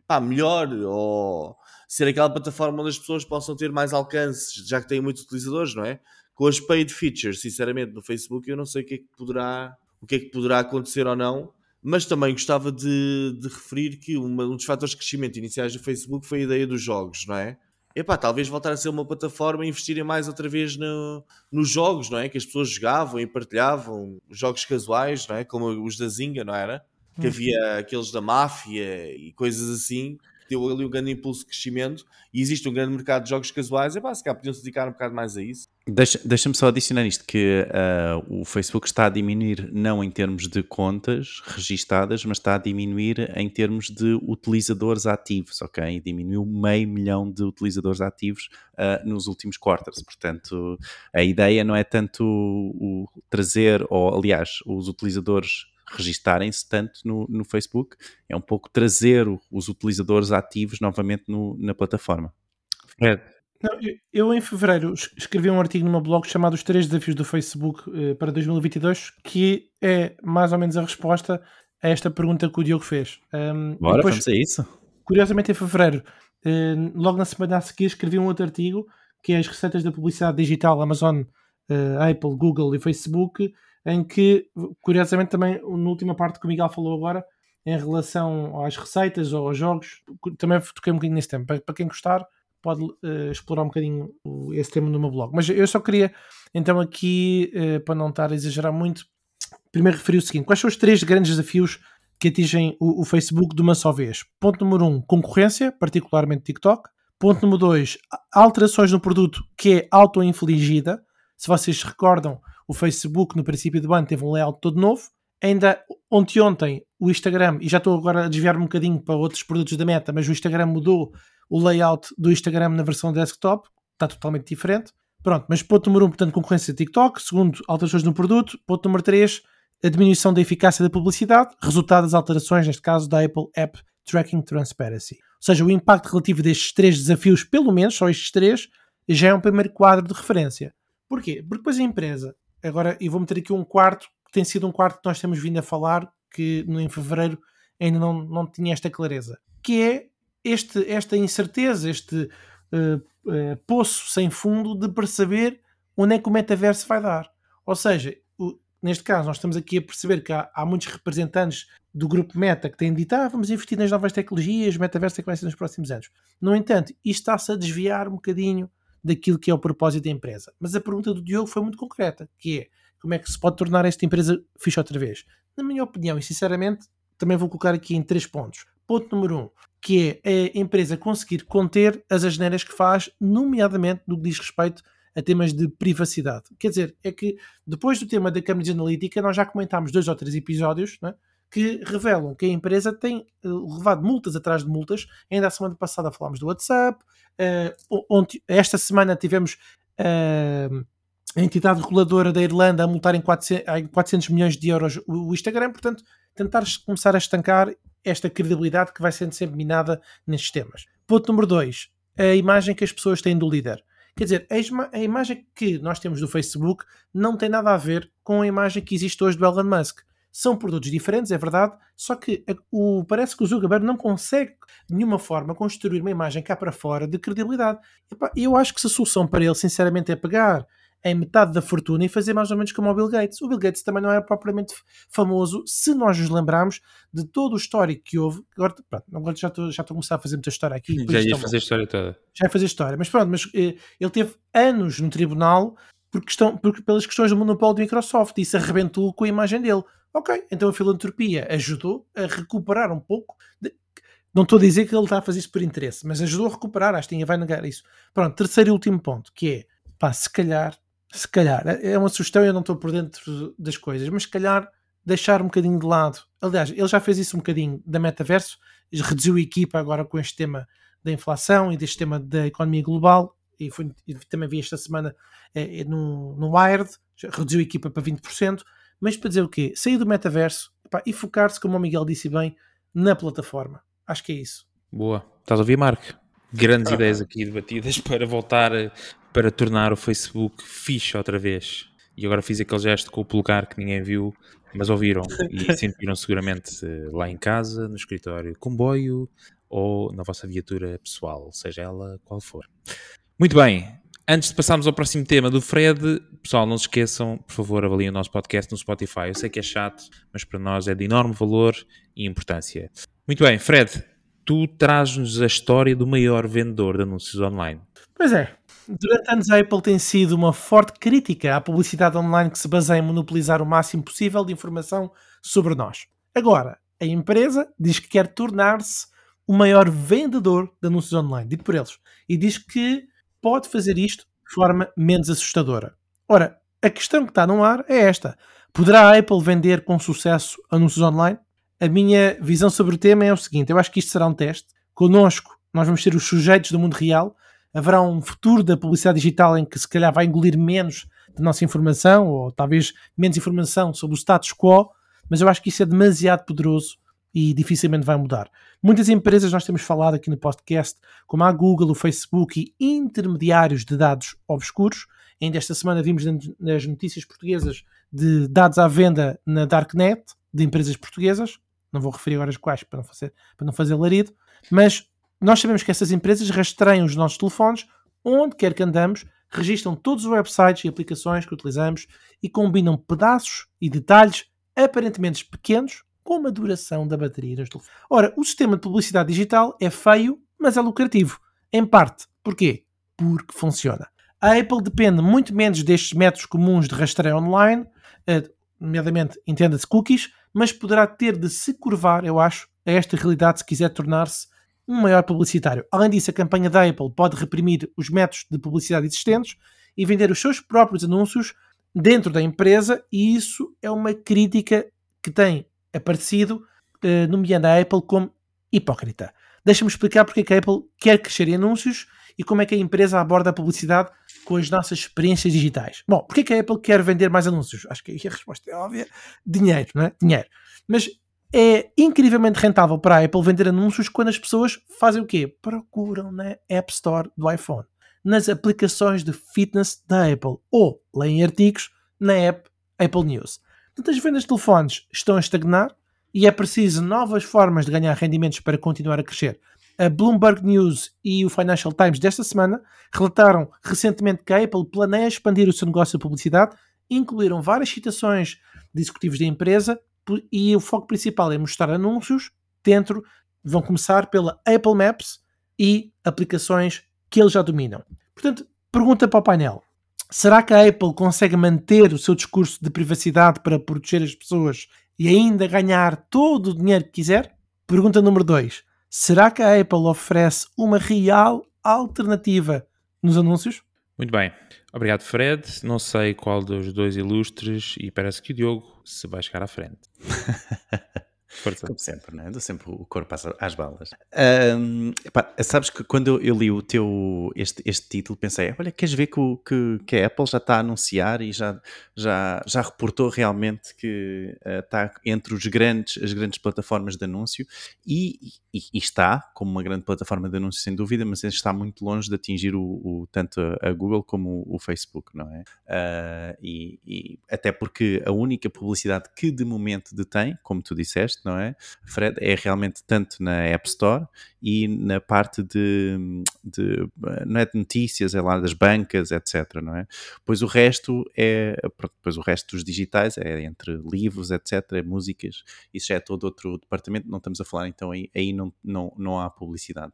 epá, melhor ou ser aquela plataforma onde as pessoas possam ter mais alcance, já que têm muitos utilizadores, não é? Com as paid features, sinceramente, no Facebook, eu não sei o que é que poderá o que é que poderá acontecer ou não, mas também gostava de, de referir que uma, um dos fatores de crescimento iniciais do Facebook foi a ideia dos jogos, não é? Epá, talvez voltar a ser uma plataforma e investirem mais outra vez no, nos jogos, não é? Que as pessoas jogavam e partilhavam, jogos casuais, não é? Como os da Zinga, não era? Que hum. havia aqueles da máfia e coisas assim deu ali um grande impulso de crescimento e existe um grande mercado de jogos casuais, e pá, se calhar podiam-se dedicar um bocado mais a isso. Deixa-me deixa só adicionar isto, que uh, o Facebook está a diminuir não em termos de contas registadas, mas está a diminuir em termos de utilizadores ativos, ok? Diminuiu meio milhão de utilizadores ativos uh, nos últimos quarters, portanto a ideia não é tanto o, o trazer, ou aliás, os utilizadores registarem-se tanto no, no Facebook, é um pouco trazer os utilizadores ativos novamente no, na plataforma. É. Não, eu, eu, em fevereiro escrevi um artigo no meu blog chamado Os Três Desafios do Facebook eh, para 2022, que é mais ou menos a resposta a esta pergunta que o Diogo fez. Um, Bora, depois, vamos a isso. Curiosamente, em fevereiro, eh, logo na semana a seguir, escrevi um outro artigo que é as receitas da publicidade digital Amazon, eh, Apple, Google e Facebook em que, curiosamente, também na última parte que o Miguel falou agora, em relação às receitas ou aos jogos, também toquei um bocadinho nesse tema. Para, para quem gostar, pode uh, explorar um bocadinho esse tema no meu blog. Mas eu só queria, então, aqui, uh, para não estar a exagerar muito, primeiro referir o seguinte: quais são os três grandes desafios que atingem o, o Facebook de uma só vez? Ponto número um, concorrência, particularmente TikTok. Ponto número dois, alterações no produto que é auto-infligida. Se vocês recordam, o Facebook, no princípio do ano, teve um layout todo novo. Ainda ontem, ontem, o Instagram, e já estou agora a desviar-me um bocadinho para outros produtos da Meta, mas o Instagram mudou o layout do Instagram na versão desktop, está totalmente diferente. Pronto, mas ponto número um, portanto, concorrência de TikTok. Segundo, alterações no produto. Ponto número três, a diminuição da eficácia da publicidade, resultado das alterações, neste caso, da Apple App Tracking Transparency. Ou seja, o impacto relativo destes três desafios, pelo menos só estes três, já é um primeiro quadro de referência. Porquê? Porque depois a empresa Agora, e vou meter aqui um quarto, que tem sido um quarto que nós temos vindo a falar, que em fevereiro ainda não, não tinha esta clareza, que é este, esta incerteza, este uh, uh, poço sem fundo de perceber onde é que o metaverso vai dar. Ou seja, o, neste caso, nós estamos aqui a perceber que há, há, muitos representantes do grupo Meta que têm dito ah, vamos investir nas novas tecnologias, o metaverso é que vai ser nos próximos anos. No entanto, isto está-se a desviar um bocadinho daquilo que é o propósito da empresa. Mas a pergunta do Diogo foi muito concreta, que é como é que se pode tornar esta empresa fixe outra vez? Na minha opinião, e sinceramente, também vou colocar aqui em três pontos. Ponto número um, que é a empresa conseguir conter as asneiras que faz, nomeadamente no que diz respeito a temas de privacidade. Quer dizer, é que depois do tema da Cambridge Analytica, nós já comentámos dois ou três episódios, né, que revelam que a empresa tem uh, levado multas atrás de multas. Ainda a semana passada falámos do WhatsApp, uh, onde, esta semana tivemos uh, a entidade reguladora da Irlanda a multar em 400, em 400 milhões de euros o Instagram, portanto, tentar começar a estancar esta credibilidade que vai sendo sempre minada nestes temas. Ponto número 2, a imagem que as pessoas têm do líder. Quer dizer, a, imagem que nós temos do Facebook não tem nada a ver com a imagem que existe hoje do Elon Musk. São produtos diferentes, é verdade, só que o, parece que o Zuckerberg não consegue de nenhuma forma construir uma imagem cá para fora de credibilidade. E eu acho que se a solução para ele, sinceramente, é pegar em metade da fortuna e fazer mais ou menos como o Bill Gates. O Bill Gates também não era propriamente famoso, se nós nos lembrarmos de todo o histórico que houve. Agora, pronto, agora já estou, já estou a começar a fazer muita história aqui. Já ia fazer a história toda. Já ia fazer história, mas pronto, mas eh, ele teve anos no tribunal por questão, por, pelas questões do monopólio de Microsoft. Isso arrebentou com a imagem dele. Ok, então a filantropia ajudou a recuperar um pouco. De, não estou a dizer que ele está a fazer isso por interesse, mas ajudou a recuperar. Acho que ninguém vai negar isso. Pronto, terceiro e último ponto, que é, pá, se calhar, se calhar, é uma sugestão, eu não estou por dentro das coisas, mas se calhar deixar um bocadinho de lado. Aliás, ele já fez isso um bocadinho da metaverso, reduziu a equipa agora com este tema da inflação e deste tema da economia global. E, foi, e também vi esta semana é, é, no, no Wired, reduziu a equipa para 20%. Mas para dizer o quê? Sair do metaverso epá, e focar-se, como o Miguel disse bem, na plataforma. Acho que é isso. Boa. Estás a ouvir, Marco? Grandes ideias aqui debatidas [laughs] para voltar, para tornar o Facebook fixe outra vez. E agora fiz aquele gesto com o polegar que ninguém viu, mas ouviram e [laughs] sentiram seguramente lá em casa, no escritório, comboio ou na vossa viatura pessoal, seja ela qual for. Muito bem, antes de passarmos ao próximo tema do Fred, pessoal, não se esqueçam, por favor, avaliem o nosso podcast no Spotify. Eu sei que é chato, mas para nós é de enorme valor e importância. Muito bem, Fred, tu trazes-nos a história do maior vendedor de anúncios online. Pois é. Durante anos a Apple tem sido uma forte crítica à publicidade online que se baseia em monopolizar o máximo possível de informação sobre nós. Agora, a empresa diz que quer tornar-se o maior vendedor de anúncios online, dito por eles, e diz que pode fazer isto de forma menos assustadora. Ora, a questão que está no ar é esta: poderá a Apple vender com sucesso anúncios online? A minha visão sobre o tema é o seguinte: eu acho que isto será um teste. Conosco, nós vamos ser os sujeitos do mundo real. Haverá um futuro da publicidade digital em que se calhar vai engolir menos da nossa informação, ou talvez menos informação sobre o status quo, mas eu acho que isso é demasiado poderoso e dificilmente vai mudar. Muitas empresas, nós temos falado aqui no podcast, como a Google, o Facebook e intermediários de dados obscuros. Ainda esta semana vimos nas notícias portuguesas de dados à venda na Darknet de empresas portuguesas. Não vou referir agora as quais para não fazer, para não fazer larido, mas nós sabemos que essas empresas rastreiam os nossos telefones onde quer que andamos, registram todos os websites e aplicações que utilizamos e combinam pedaços e detalhes aparentemente pequenos com a duração da bateria nos telefones. Ora, o sistema de publicidade digital é feio, mas é lucrativo. Em parte. Porquê? Porque funciona. A Apple depende muito menos destes métodos comuns de rastreio online, eh, nomeadamente, entenda-se cookies, mas poderá ter de se curvar, eu acho, a esta realidade se quiser tornar-se um maior publicitário. Além disso, a campanha da Apple pode reprimir os métodos de publicidade existentes e vender os seus próprios anúncios dentro da empresa, e isso é uma crítica que tem aparecido, uh, nomeando a Apple como hipócrita. Deixa-me explicar porque é que a Apple quer crescer em anúncios e como é que a empresa aborda a publicidade com as nossas experiências digitais. Bom, porque é que a Apple quer vender mais anúncios? Acho que a resposta é óbvia. Dinheiro, não é? Dinheiro. Mas é incrivelmente rentável para a Apple vender anúncios quando as pessoas fazem o quê? Procuram na App Store do iPhone, nas aplicações de fitness da Apple ou leem artigos na app Apple News. Portanto, as vendas de telefones estão a estagnar e é preciso novas formas de ganhar rendimentos para continuar a crescer. A Bloomberg News e o Financial Times desta semana relataram recentemente que a Apple planeia expandir o seu negócio de publicidade, incluíram várias citações de executivos da empresa e o foco principal é mostrar anúncios dentro, vão começar pela Apple Maps e aplicações que eles já dominam. Portanto, pergunta para o painel: Será que a Apple consegue manter o seu discurso de privacidade para proteger as pessoas e ainda ganhar todo o dinheiro que quiser? Pergunta número 2. Será que a Apple oferece uma real alternativa nos anúncios? Muito bem. Obrigado, Fred. Não sei qual dos dois ilustres e parece que o Diogo se vai chegar à frente. [laughs] Força. Como sempre, né? Dou sempre o corpo às, às balas. Um, sabes que quando eu li o teu, este, este título, pensei, olha, queres ver que, o, que, que a Apple já está a anunciar e já, já, já reportou realmente que uh, está entre os grandes, as grandes plataformas de anúncio e, e, e, está como uma grande plataforma de anúncio, sem dúvida, mas está muito longe de atingir o, o tanto a, Google como o, o Facebook, não é? Uh, e, e até porque a única publicidade que de momento detém, como tu disseste, não é? Fred é realmente tanto na App Store e na parte de, de não é de notícias, é lá das bancas, etc, não é? Pois o resto é, pois o resto dos digitais é entre livros, etc, é músicas, isso já é todo outro departamento, não estamos a falar então aí, aí não, não, não há publicidade.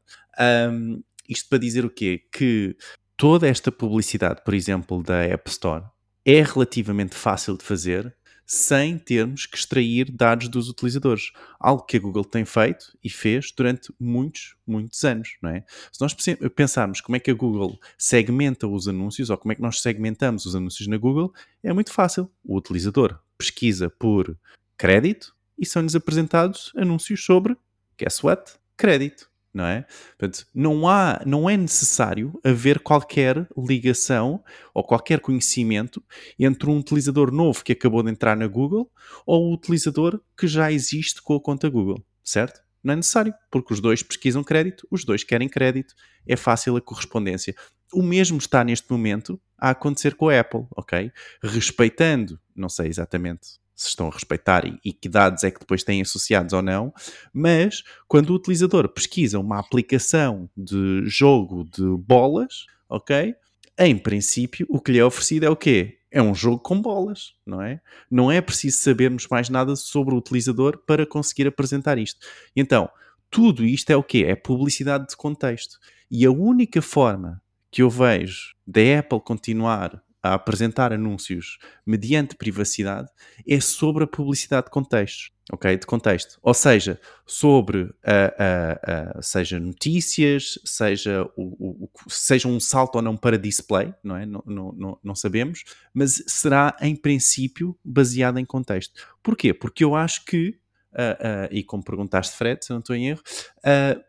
Um, isto para dizer o quê? Que toda esta publicidade, por exemplo, da App Store, é relativamente fácil de fazer sem termos que extrair dados dos utilizadores. Algo que a Google tem feito e fez durante muitos, muitos anos, não é? Se nós pensarmos como é que a Google segmenta os anúncios ou como é que nós segmentamos os anúncios na Google, é muito fácil. O utilizador pesquisa por crédito e são-lhes apresentados anúncios sobre, guess what? Crédito não é? Portanto, não, há, não é necessário haver qualquer ligação ou qualquer conhecimento entre um utilizador novo que acabou de entrar na Google ou o utilizador que já existe com a conta Google, certo? Não é necessário, porque os dois pesquisam crédito, os dois querem crédito, é fácil a correspondência. O mesmo está neste momento a acontecer com a Apple, ok? Respeitando, não sei exatamente se estão a respeitar e, e, que dados é que depois têm associados ou não, mas quando o utilizador pesquisa uma aplicação de jogo de bolas, ok? Em princípio, o que lhe é oferecido é o quê? É um jogo com bolas, não é? Não é preciso sabermos mais nada sobre o utilizador para conseguir apresentar isto. Então, tudo isto é o quê? É publicidade de contexto. E a única forma que eu vejo da Apple continuar a apresentar anúncios mediante privacidade é sobre a publicidade de contextos, ok? De contexto. Ou seja, sobre a, seja notícias, seja, o, o, seja um salto ou não para display, não é? Não, não, não sabemos, mas será em princípio baseado em contexto. Porquê? Porque eu acho que, uh, uh, e como perguntaste Fred, se não estou em erro, uh,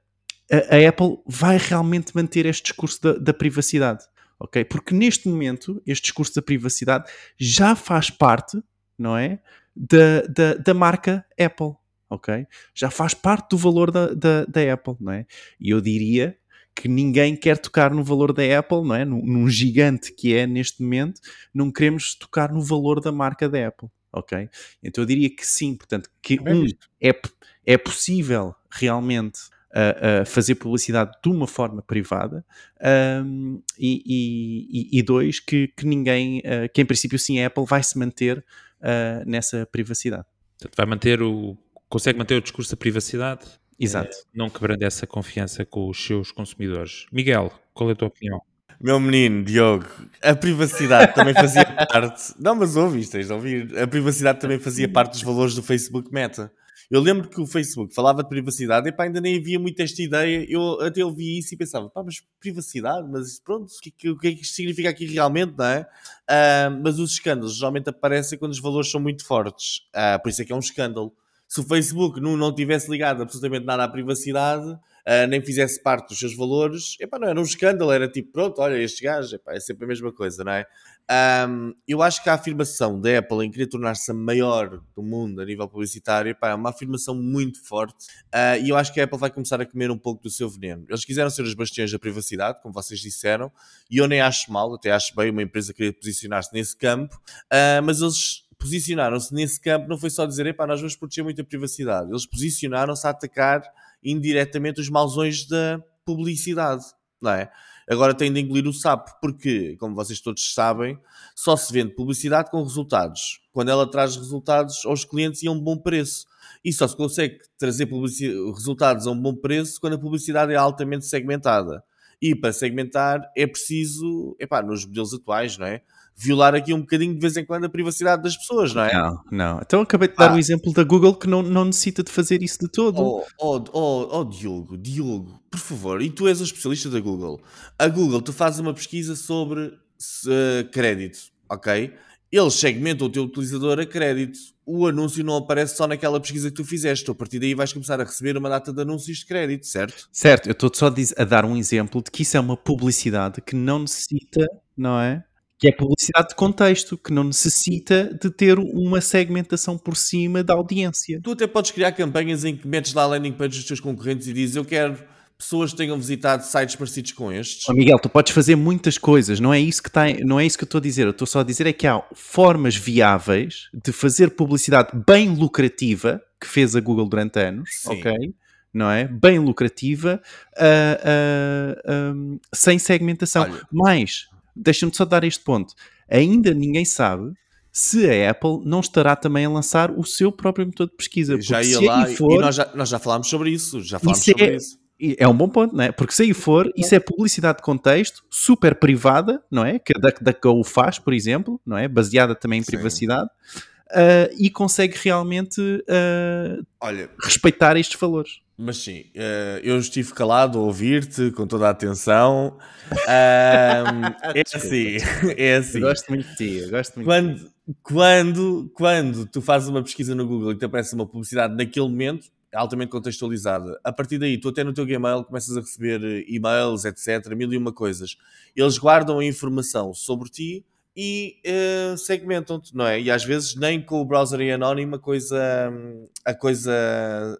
a, a Apple vai realmente manter este discurso da, da privacidade ok? Porque neste momento este discurso da privacidade já faz parte, não é? Da, da, da marca Apple, ok? Já faz parte do valor da, da, da, Apple, não é? E eu diria que ninguém quer tocar no valor da Apple, não é? Num, num gigante que é neste momento, não queremos tocar no valor da marca da Apple, ok? Então eu diria que sim, portanto, que um, é, é possível realmente a, a fazer publicidade de uma forma privada um, e, e, e, dois, que, que ninguém, uh, que em princípio sim a Apple vai se manter uh, nessa privacidade. Portanto, vai manter o, consegue manter o discurso da privacidade, Exato. Eh, não quebrando essa confiança com os seus consumidores. Miguel, qual é a tua opinião? Meu menino, Diogo, a privacidade também fazia [laughs] parte. Não, mas ouviste, ouvir. A privacidade também fazia parte dos valores do Facebook Meta. Eu lembro que o Facebook falava de privacidade e pá, ainda nem havia muito esta ideia. Eu até ouvi isso e pensava, pá, mas privacidade, mas pronto, o que, o que é que isto significa aqui realmente, não é? Uh, mas os escândalos geralmente aparecem quando os valores são muito fortes. Uh, por isso é que é um escândalo. Se o Facebook não, não tivesse ligado absolutamente nada à privacidade, uh, nem fizesse parte dos seus valores, epá, não era um escândalo, era tipo, pronto, olha, este gajo, epá, é sempre a mesma coisa, não é? Um, eu acho que a afirmação da Apple em querer tornar-se a maior do mundo a nível publicitário epá, é uma afirmação muito forte uh, e eu acho que a Apple vai começar a comer um pouco do seu veneno. Eles quiseram ser os bastiões da privacidade, como vocês disseram, e eu nem acho mal, até acho bem uma empresa querer posicionar-se nesse campo, uh, mas eles posicionaram-se nesse campo não foi só dizer, epá, nós vamos proteger muito a privacidade. Eles posicionaram-se a atacar indiretamente os mausões da publicidade, não é? Agora tem de engolir o sapo, porque, como vocês todos sabem, só se vende publicidade com resultados. Quando ela traz resultados aos clientes e a um bom preço. E só se consegue trazer resultados a um bom preço quando a publicidade é altamente segmentada. E para segmentar é preciso, epá, nos modelos atuais, não é? violar aqui um bocadinho de vez em quando a privacidade das pessoas, não é? Não, não. Então acabei de dar ah. o exemplo da Google que não, não necessita de fazer isso de todo. Oh, oh, oh, oh, Diogo, Diogo, por favor, e tu és o especialista da Google. A Google, tu fazes uma pesquisa sobre uh, crédito, ok? Eles segmentam o teu utilizador a crédito. O anúncio não aparece só naquela pesquisa que tu fizeste. A partir daí vais começar a receber uma data de anúncios de crédito, certo? Certo, eu estou só a dar um exemplo de que isso é uma publicidade que não necessita, não é? Que é publicidade de contexto, que não necessita de ter uma segmentação por cima da audiência. Tu até podes criar campanhas em que metes lá a landing page dos teus concorrentes e dizes eu quero pessoas que tenham visitado sites parecidos com estes. Oh, Miguel, tu podes fazer muitas coisas, não é isso que está, não é isso que eu estou a dizer. Eu estou só a dizer é que há formas viáveis de fazer publicidade bem lucrativa que fez a Google durante anos, Sim. ok? Não é? Bem lucrativa, uh, uh, um, sem segmentação. Olha, Mas deixa-me só dar este ponto. Ainda ninguém sabe se a Apple não estará também a lançar o seu próprio motor de pesquisa. Já ia lá for, e nós já, nós já falámos sobre isso. Já falámos sobre é, isso. É um bom ponto, não é? Porque se aí for, isso é publicidade de contexto, super privada, não é? Que a DuckDuckGo faz, por exemplo, não é? Baseada também em Sim. privacidade. ah, e consegue realmente ah, Olha, respeitar estes valores. mas sim, eh, eu estive calado a ouvir-te com toda a atenção. [laughs] É assim, [laughs] é assim. Eu gosto muito de ti, eu gosto muito de ti. Quando, quando, quando tu fazes uma pesquisa no Google e te aparece uma publicidade naquele momento, altamente contextualizada. A partir daí, tu até no teu Gmail começas a receber eh, e-mails, etc., mil e uma coisas. Eles guardam a informação sobre ti e eh, segmentam-te, não é? E às vezes nem com o browser anónimo a coisa, a coisa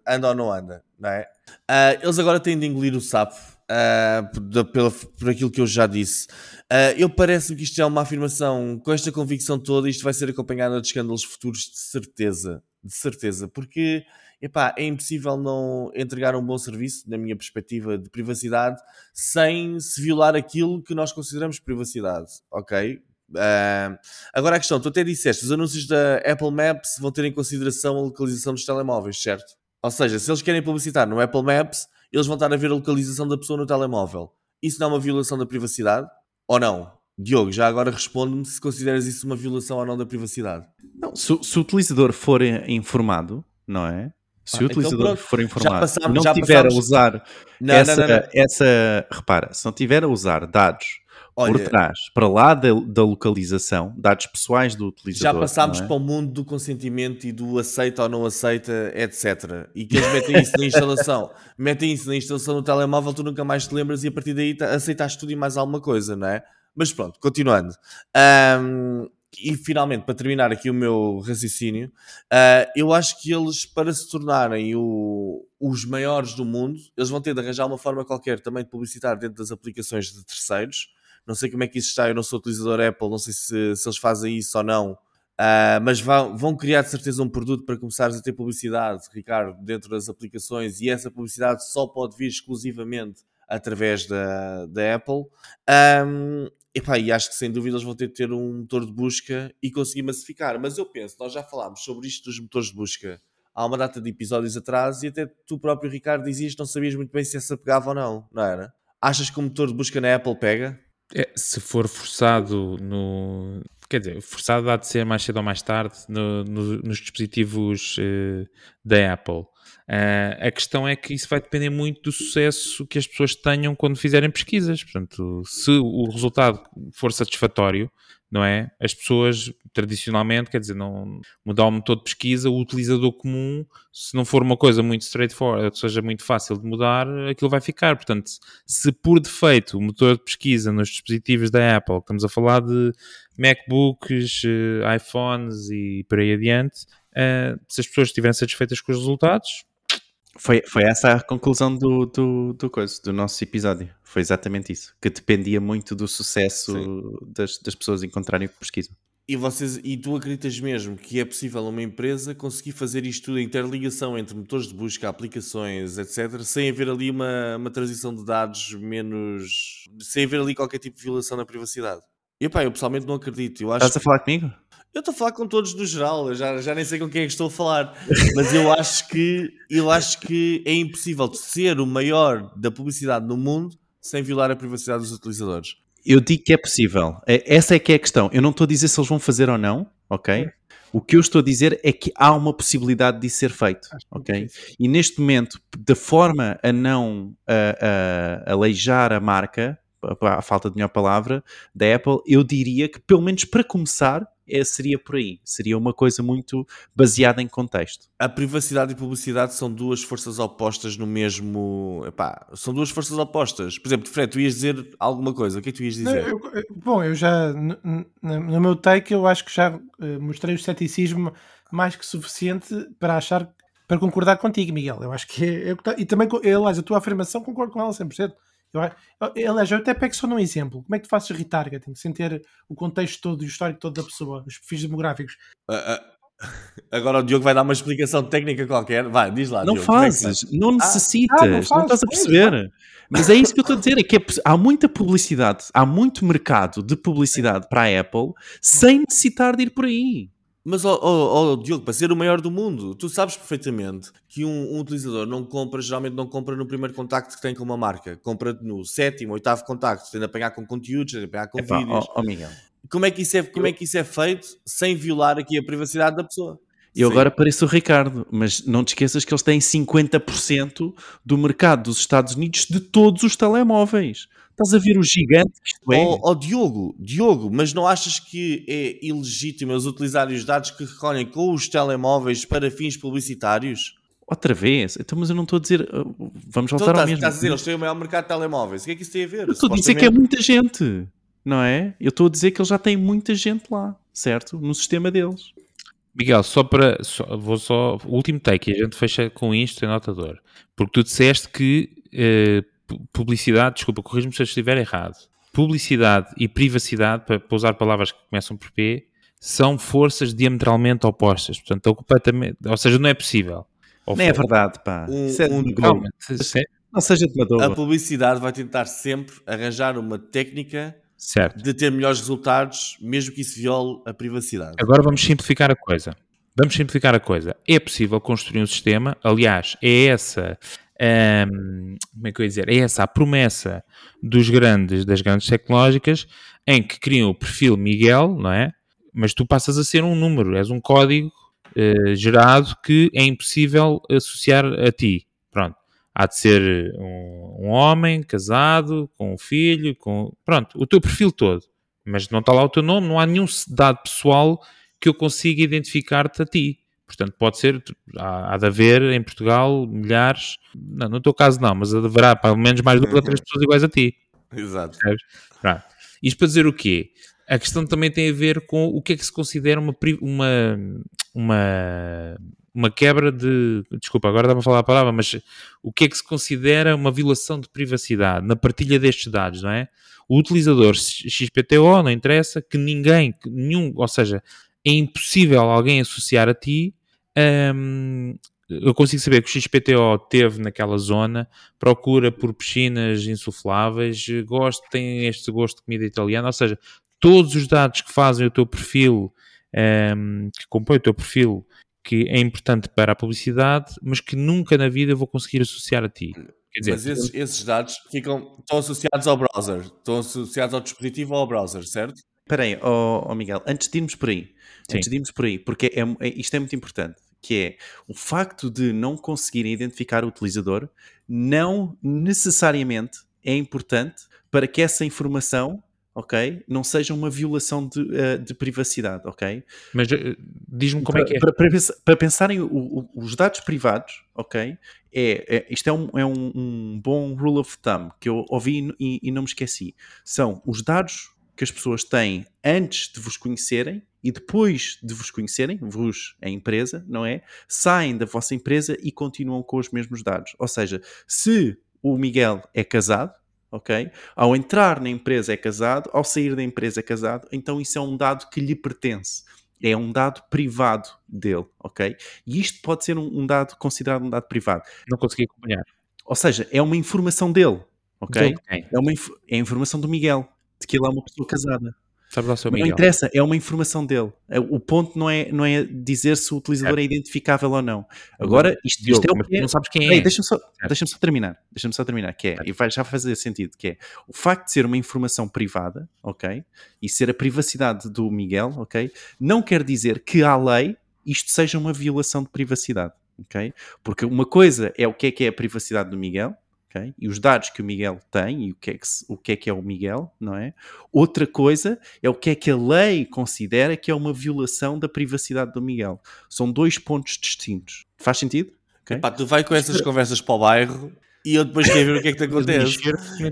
anda ou não anda, não é? Ah, eles agora têm de engolir o sapo ah, por, pela- por aquilo que eu já disse. Ah, eu parece-me que isto é uma afirmação com esta convicção toda, isto vai ser acompanhado de escândalos futuros de certeza, de certeza, porque epá, é impossível não entregar um bom serviço, na minha perspectiva de privacidade, sem se violar aquilo que nós consideramos privacidade, ok? Ah, agora a questão, tu até disseste, os anúncios da Apple Maps vão ter em consideração a localização dos telemóveis, certo? Ou seja, se eles querem publicitar no Apple Maps, eles vão estar a ver a localização da pessoa no telemóvel. Isso não é uma violação da privacidade? Ou não? Diogo, já agora responde-me se consideras isso uma violação ou não da privacidade. Não, se, se o utilizador for informado, não é? Se Ah, o então utilizador pronto. for informado passámos- e não já tiver passámos- a usar Não, essa, não, não, essa, repara, se não tiver a usar dados por Olha, trás, para lá da, da localização, dados pessoais do já utilizador. passámos não é? para o mundo do consentimento e do aceita ou não aceita, etc. E que eles metem isso na instalação. [laughs] metem isso na instalação do telemóvel, tu nunca mais te lembras e a partir daí ta- aceitaste tudo e mais alguma coisa, não é? Mas pronto, continuando. Ahm, e finalmente, para terminar aqui o meu raciocínio, ah, eu acho que eles, para se tornarem o- os maiores do mundo, eles vão ter de arranjar uma forma qualquer também de publicitar dentro das aplicações de terceiros. Não sei como é que isso está, eu não sou utilizador Apple, não sei se, se eles fazem isso ou não. Ah, mas vão, vão criar de certeza um produto para começares a ter publicidade, Ricardo, dentro das aplicações e essa publicidade só pode vir exclusivamente através da, da Apple. Ahm, epá, e acho que sem dúvida eles vão ter de ter um motor de busca e conseguir massificar. Mas eu penso, nós já falámos sobre isto dos motores de busca há uma data de episódios atrás e até tu próprio, Ricardo, dizias que não sabias muito bem se essa pegava ou não, não era? Achas que o motor de busca na Apple pega? É, se for forçado no. Quer dizer, forçado há de ser mais cedo ou mais tarde no- no- nos dispositivos eh, da Apple. Ah, a questão é que isso vai depender muito do sucesso que as pessoas tenham quando fizerem pesquisas. Portanto, se o resultado for satisfatório, não é? As pessoas, tradicionalmente, quer dizer, não mudar o motor de pesquisa, o utilizador comum, se não for uma coisa muito straightforward, ou seja, muito fácil de mudar, aquilo vai ficar. Portanto, se por defeito o motor de pesquisa nos dispositivos da Apple, estamos a falar de MacBooks, eh, iPhones e por aí adiante, eh, se as pessoas estiverem satisfeitas com os resultados, Foi, foi essa a conclusão do, do, do, coisa, do nosso episódio. Foi exatamente isso. Que dependia muito do sucesso das, das pessoas encontrarem o que pesquisam. E, vocês, e tu acreditas mesmo que é possível uma empresa conseguir fazer isto tudo, a interligação entre motores de busca, aplicações, etc., sem haver ali uma, uma transição de dados menos. sem haver ali qualquer tipo de violação da privacidade? E pá, eu pessoalmente não acredito. Eu acho Estás a falar comigo? Eu estou a falar com todos no geral, eu já, já nem sei com quem é que estou a falar, mas eu acho que eu acho que é impossível ser o maior da publicidade no mundo sem violar a privacidade dos utilizadores. Eu digo que é possível. É- Essa é que é a questão. Eu não estou a dizer se eles vão fazer ou não, ok? O que eu estou a dizer é que há uma possibilidade disso ser feito, ok? E neste momento, da forma a não a, a- aleijar a marca, a, a falta de melhor palavra, da Apple, eu diria que, pelo menos para começar, é, seria por aí. Seria uma coisa muito baseada em contexto. A privacidade e publicidade são duas forças opostas no mesmo. Epá, são duas forças opostas. Por exemplo, Fred, tu ias dizer alguma coisa. O que é que tu ias Não, dizer? eu- eu- bom, eu já, no meu take, eu acho que já eh, mostrei o ceticismo mais que suficiente para achar, para concordar contigo, Miguel. Eu acho que é, é tá- e também, aliás, a tua afirmação concordo com ela 100%. Eu, aliás, eu até pego só num exemplo. Como é que tu fazes retargeting sem ter o contexto todo e o histórico todo da pessoa, os perfis demográficos? Ah, ah, Agora o Diogo vai dar uma explicação técnica qualquer. Vai, diz lá. Não Diogo, é fazes, não necessitas, ah, não não, fazes, estás a perceber. Mas é isso que eu estou a dizer, é que é há muita publicidade, há muito mercado de publicidade para a Apple sem necessitar de ir por aí. Mas, ó ó, ó, Diogo, para ser o maior do mundo, tu sabes perfeitamente que um, um utilizador não compra, geralmente não compra no primeiro contacto que tem com uma marca. Compra no sétimo, oitavo contacto, tem de apanhar com conteúdos, tem de apanhar com Epá, vídeos. ó, ó, Miguel, Como, é que isso é, como é que isso é feito sem violar aqui a privacidade da pessoa? Eu Sim. agora pareço o Ricardo, mas não te esqueças que eles têm 50% do mercado dos Estados Unidos de todos os telemóveis. Estás a ver o gigante que isto é? Ó ó, Diogo, Diogo, mas não achas que é ilegítimo eles utilizarem os dados que recolhem com os telemóveis para fins publicitários? Outra vez? Então, mas eu não estou a dizer. uh, Vamos Então voltar ao estás, mesmo. estás a dizer, eles têm o maior mercado de telemóveis. O que é que isso tem a ver? Eu estou a dizer que é muita gente, não é? Eu estou a dizer que eles já têm muita gente lá, certo? No sistema deles. Miguel, só para. só- vou só. O último take, e a gente fecha com isto em notador. Porque tu disseste que eh, pu- publicidade, desculpa, corrijo-me se eu estiver errado. Publicidade e privacidade, para, para usar palavras que começam por P, são forças diametralmente opostas. Portanto, estão completamente. Ou seja, não é possível. Ou Não é verdade, pá. Um- é um-. Calma, se- se- Não seja A demagogo. publicidade vai tentar sempre arranjar uma técnica certo. de ter melhores resultados, mesmo que isso viole a privacidade. Agora vamos simplificar a coisa. Vamos simplificar a coisa. É possível construir um sistema, aliás, é essa, ahm, como é que eu ia dizer? É essa a promessa dos grandes, das grandes tecnológicas, em que criam o perfil Miguel, não é? Mas tu passas a ser um número, és um código eh, gerado que é impossível associar a ti. Há de ser um, um homem casado, com um filho, com. Pronto, o teu perfil todo. Mas não está lá o teu nome, não há nenhum dado pessoal que eu consiga identificar-te a ti. Portanto, pode ser, há, há de haver em Portugal milhares, não, no teu caso não, mas haverá pelo menos mais duas ou três pessoas iguais a ti. Exato. Pronto. Isto para dizer o quê? A questão também tem a ver com o que é que se considera uma, uma, uma, uma quebra de. Desculpa, agora dá-me a falar a palavra, mas o que é que se considera uma violação de privacidade na partilha destes dados, não é? O utilizador XPTO, não interessa, que ninguém, nenhum, ou seja, é impossível alguém associar a ti. hum, eu consigo saber que o XPTO teve naquela zona, procura por piscinas insufláveis, gosto, tem este gosto de comida italiana, ou seja, todos os dados que fazem o teu perfil, ehm, que compõem o teu perfil, que é importante para a publicidade, mas que nunca na vida vou conseguir associar a ti. Quer dizer, Mas esses, esses dados ficam, estão associados ao browser, estão associados ao dispositivo ou ao browser, certo? Espera aí, ó ó, Miguel, antes de irmos por aí, Sim. antes de irmos por aí, porque é, é- isto é muito importante, que é o facto de não conseguirem identificar o utilizador não necessariamente é importante para que essa informação, ok, não seja uma violação de, eh, de privacidade, ok? mas eh, diz-me como é que é. Para, para, para pensarem o- o- os dados privados, ok? É, é- isto é, um, é um- um bom rule of thumb que eu ouvi e, e não me esqueci. São os dados que as pessoas têm antes de vos conhecerem e depois de vos conhecerem, vos, a empresa, não é? Saem da vossa empresa e continuam com os mesmos dados. Ou seja, se o Miguel é casado, ok? Ao entrar na empresa é casado, ao sair da empresa é casado, então isso é um dado que lhe pertence. É um dado privado dele, ok? E isto pode ser um, um dado considerado um dado privado. Não consegui acompanhar. Ou seja, é uma informação dele, ok? Dele? É, uma, inf- é a informação do Miguel, de que ele é uma pessoa casada. Sabe lá o seu não interessa, é uma informação dele. É- O ponto não é, não é dizer se o utilizador é identificável ou não. Agora, isto, isto é o que é, não sabes quem é. deixa-me só, deixa só terminar. Deixa-me só terminar, que é, e vai já fazer sentido, que é o facto de ser uma informação privada, ok? E ser a privacidade do Miguel, ok? Não quer dizer que à lei isto seja uma violação de privacidade, ok? Porque uma coisa é o que é que é a privacidade do Miguel, ok? E os dados que o Miguel tem e o que é que, o que, é, que é o Miguel, não é? Outra coisa é o que é que a lei considera que é uma violação da privacidade do Miguel. São dois pontos distintos. Faz sentido? Ok? Epá, tu vai com essas conversas para o bairro e eu depois quero ver o que é que te [laughs] acontece.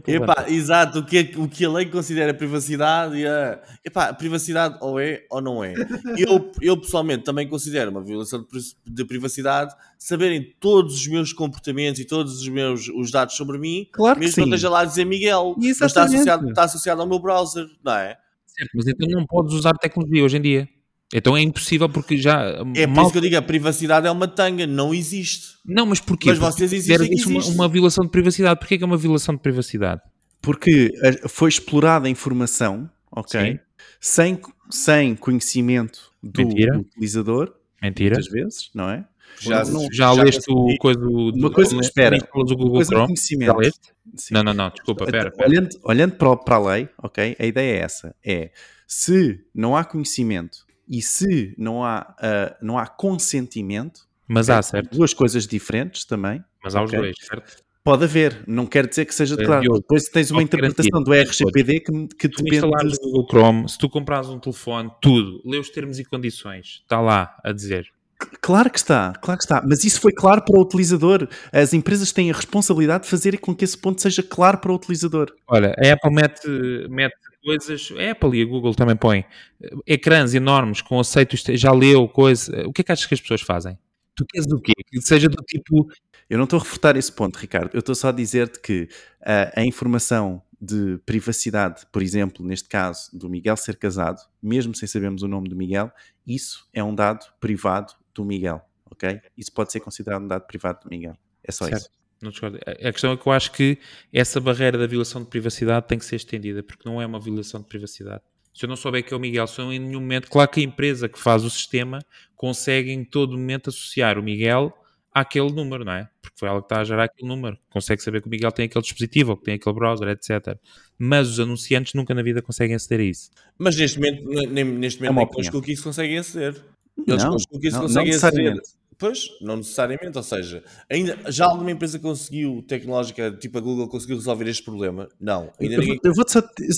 Epá, exato, o que, é- o que a lei considera privacidade e a. Epá, privacidade ou é ou não é. Eu, eu pessoalmente também considero uma violação de, pri- de privacidade saberem todos os meus comportamentos e todos os meus os dados sobre mim, Claro que mesmo que não sim. esteja lá a dizer Miguel, mas está associado, está associado ao meu browser, não é? Certo, mas então não podes usar tecnologia hoje em dia. Então é impossível porque já. É por mal- isso que eu digo, a privacidade é uma tanga, não existe. Não, mas porquê? Mas Porque vocês existem isso uma, existe. uma violação de privacidade. Porquê que é uma violação de privacidade? Porque eh, foi explorada a informação, ok? Sim. sem, sem conhecimento do Mentira. utilizador, Mentira. muitas vezes, não é? Já, Não- Já, leste o coisa do. Uma coisa- do- espera. instalas o Google Coisa de Chrome. Já leste? Sim. Não, não, não, desculpa, pera, pera. Olhando, olhando para, para a lei, ok? A ideia é essa: é se não há conhecimento e se não há, ah, não há consentimento, Mas ok? há, certo? duas coisas diferentes também. Mas há os Ok. dois, certo? Pode haver, não quer dizer que seja declarado. Diogo, Depois tens uma interpretação do RGPD que, que Tu depende. de- o Google Chrome, se tu comprares um telefone, tudo, lê os termos e condições, está lá a dizer. Claro que está, claro que está. Mas isso foi claro para o utilizador. As empresas têm a responsabilidade de fazer com que esse ponto seja claro para o utilizador. Olha, a Apple mete, mete coisas, a Apple e a Google também põem eh, ecrãs enormes com aceitos, já leu coisa. O que é que achas que as pessoas fazem? Tu queres o quê? Que seja do tipo, Eu não estou a refutar esse ponto, Ricardo. Eu estou só a dizer-te que ah, a informação de privacidade, por exemplo, neste caso do Miguel ser casado, mesmo sem sabermos o nome do Miguel, isso é um dado privado do Miguel, ok? Isso pode ser considerado um dado privado do Miguel. É só Certo. isso. Não discordo. A questão é que eu acho que essa barreira da violação de privacidade tem que ser estendida, porque não é uma violação de privacidade. Se eu não souber que é o Miguel, se eu em nenhum momento, claro que a empresa que faz o sistema consegue em todo momento associar o Miguel àquele número, não é? Porque foi ela que está a gerar aquele número. Consegue saber que o Miguel tem aquele dispositivo, ou que tem aquele browser, etc. Mas os anunciantes nunca na vida conseguem aceder a isso. Mas neste momento, nem, neste É momento uma nem com os conseguem aceder. Eles Não, com os cookies não- não conseguem aceder. Pois, não necessariamente, ou seja, ainda, já alguma empresa conseguiu, tecnológica, tipo a Google, conseguiu resolver este problema? Não. Ainda Eu ninguém... vou- eu eu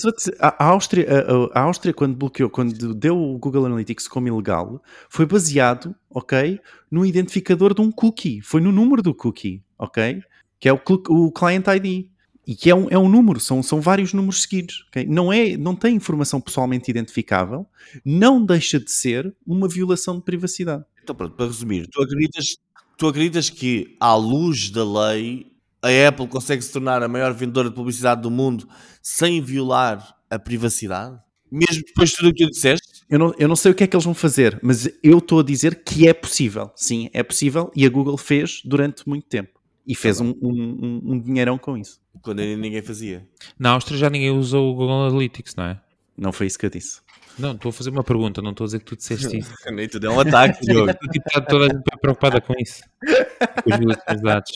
vou-te dizer, a, Áustria, a, a- Áustria, quando bloqueou, quando deu o Google Analytics como ilegal, foi baseado, ok, no identificador de um cookie. Foi no número do cookie, ok? Que é o, o Client ID. E que é um, é um número, são, são vários números seguidos. Não, é, não tem informação pessoalmente identificável, não deixa de ser uma violação de privacidade. Então pronto, para resumir, tu acreditas, tu acreditas que à luz da lei a Apple consegue se tornar a maior vendedora de publicidade do mundo sem violar a privacidade? Mesmo depois de tudo o que tu disseste? Eu não, eu não sei o que é que eles vão fazer, mas eu estou a dizer que é possível. Sim, é possível e a Google fez durante muito tempo. E fez um, um, um- dinheirão com isso. Quando ainda ninguém fazia. Na Áustria já ninguém usa o Google Analytics, não é? Não foi isso que eu disse. Não, estou a fazer uma pergunta, não estou a dizer que tu disseste isso. [laughs] Nem tudo é um ataque, Diogo. Tipo, está toda a gente preocupada com isso. Com as violações de dados.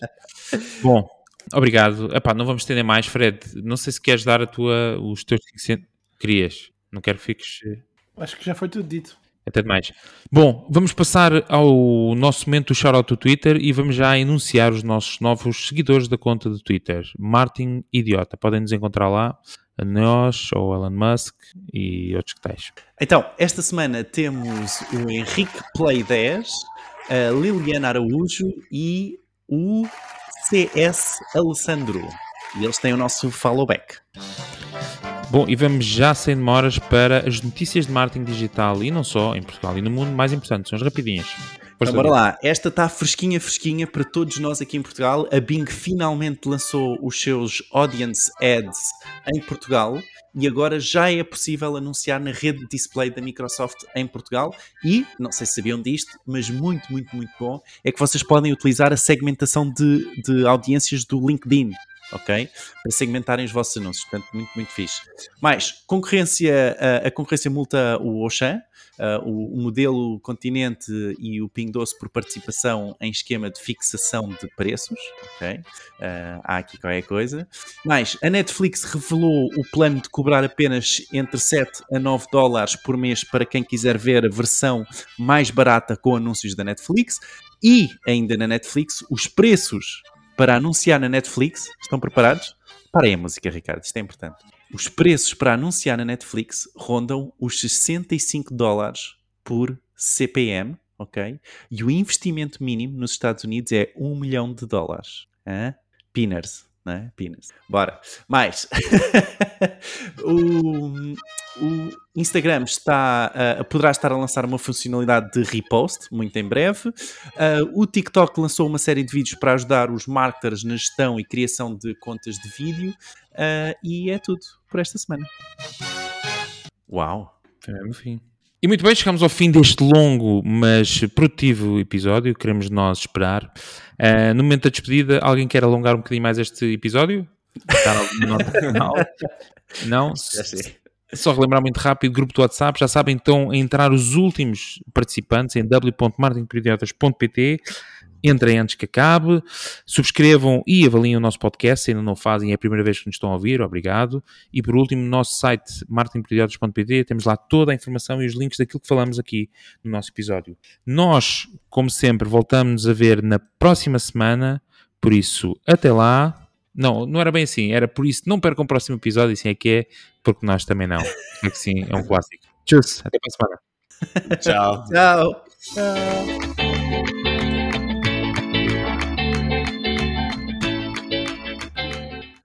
Bom, obrigado. Epá, não vamos estender mais, Fred. Não sei se queres dar a tua, os teus 500. Querias. Não quero que fiques eh, Acho que já foi tudo dito. Até demais. Bom, vamos passar ao nosso momento do shout-out do Twitter e vamos já enunciar os nossos novos seguidores da conta do Twitter. Martin Idiota. Podem nos encontrar lá. A nós, ou Elon Musk e outros que tais. Então, esta semana temos o Henrique Play 10, a Liliana Araújo e o CS Alessandro. E eles têm o nosso follow back. Bom, e vamos já sem demoras para as notícias de marketing digital e não só em Portugal e no mundo mais importantes, são as rapidinhas. Então, bora lá, esta está fresquinha, fresquinha para todos nós aqui em Portugal. A Bing finalmente lançou os seus Audience Ads em Portugal e agora já é possível anunciar na rede de display da Microsoft em Portugal. E, não sei se sabiam disto, mas muito, muito, muito bom, é que vocês podem utilizar a segmentação de, de audiências do LinkedIn. Ok? Para segmentarem os vossos anúncios. Portanto, muito, muito fixe. Mais, concorrência, a, a concorrência multa o Auchan, o, o modelo Continente e o Ping Doce por participação em esquema de fixação de preços. ok? Há aqui qualquer coisa. Mais, a Netflix revelou o plano de cobrar apenas entre 7 a 9 dólares por mês para quem quiser ver a versão mais barata com anúncios da Netflix. E, ainda na Netflix, os preços para anunciar na Netflix. Estão preparados? Parem a música, Ricardo, isto é importante. Os preços para anunciar na Netflix rondam os 65 dólares por CPM, ok? E o investimento mínimo nos Estados Unidos é 1 milhão de dólares. Hã? Pinners, não é? Pinners. Bora. Mais. [laughs] o, o Instagram está, uh, poderá estar a lançar uma funcionalidade de repost, muito em breve. Uh, o TikTok lançou uma série de vídeos para ajudar os marketers na gestão e criação de contas de vídeo. Uh, e é tudo por esta semana. Uau! É, no fim. E muito bem, chegamos ao fim deste longo, mas produtivo episódio. Queremos nós esperar. Uh, no momento da despedida, alguém quer alongar um bocadinho mais este episódio? Dar alguma nota final? [laughs] Não? Já sei. Só relembrar muito rápido, grupo do WhatsApp, já sabem então entrar os últimos participantes em w.marketingperiodas.pt entrem antes que acabe, subscrevam e avaliem o nosso podcast, se ainda não fazem, é a primeira vez que nos estão a ouvir, obrigado. E por último, no nosso site marketingperiodos.pt temos lá toda a informação e os links daquilo que falamos aqui no nosso episódio. Nós, como sempre, voltamos a ver na próxima semana, por isso, até lá. Não, não era bem assim, era por isso, não percam o próximo episódio, assim é que é, porque nós também não. É que sim, é um clássico. Tchau, até para a semana. Tchau. Tchau. Tchau.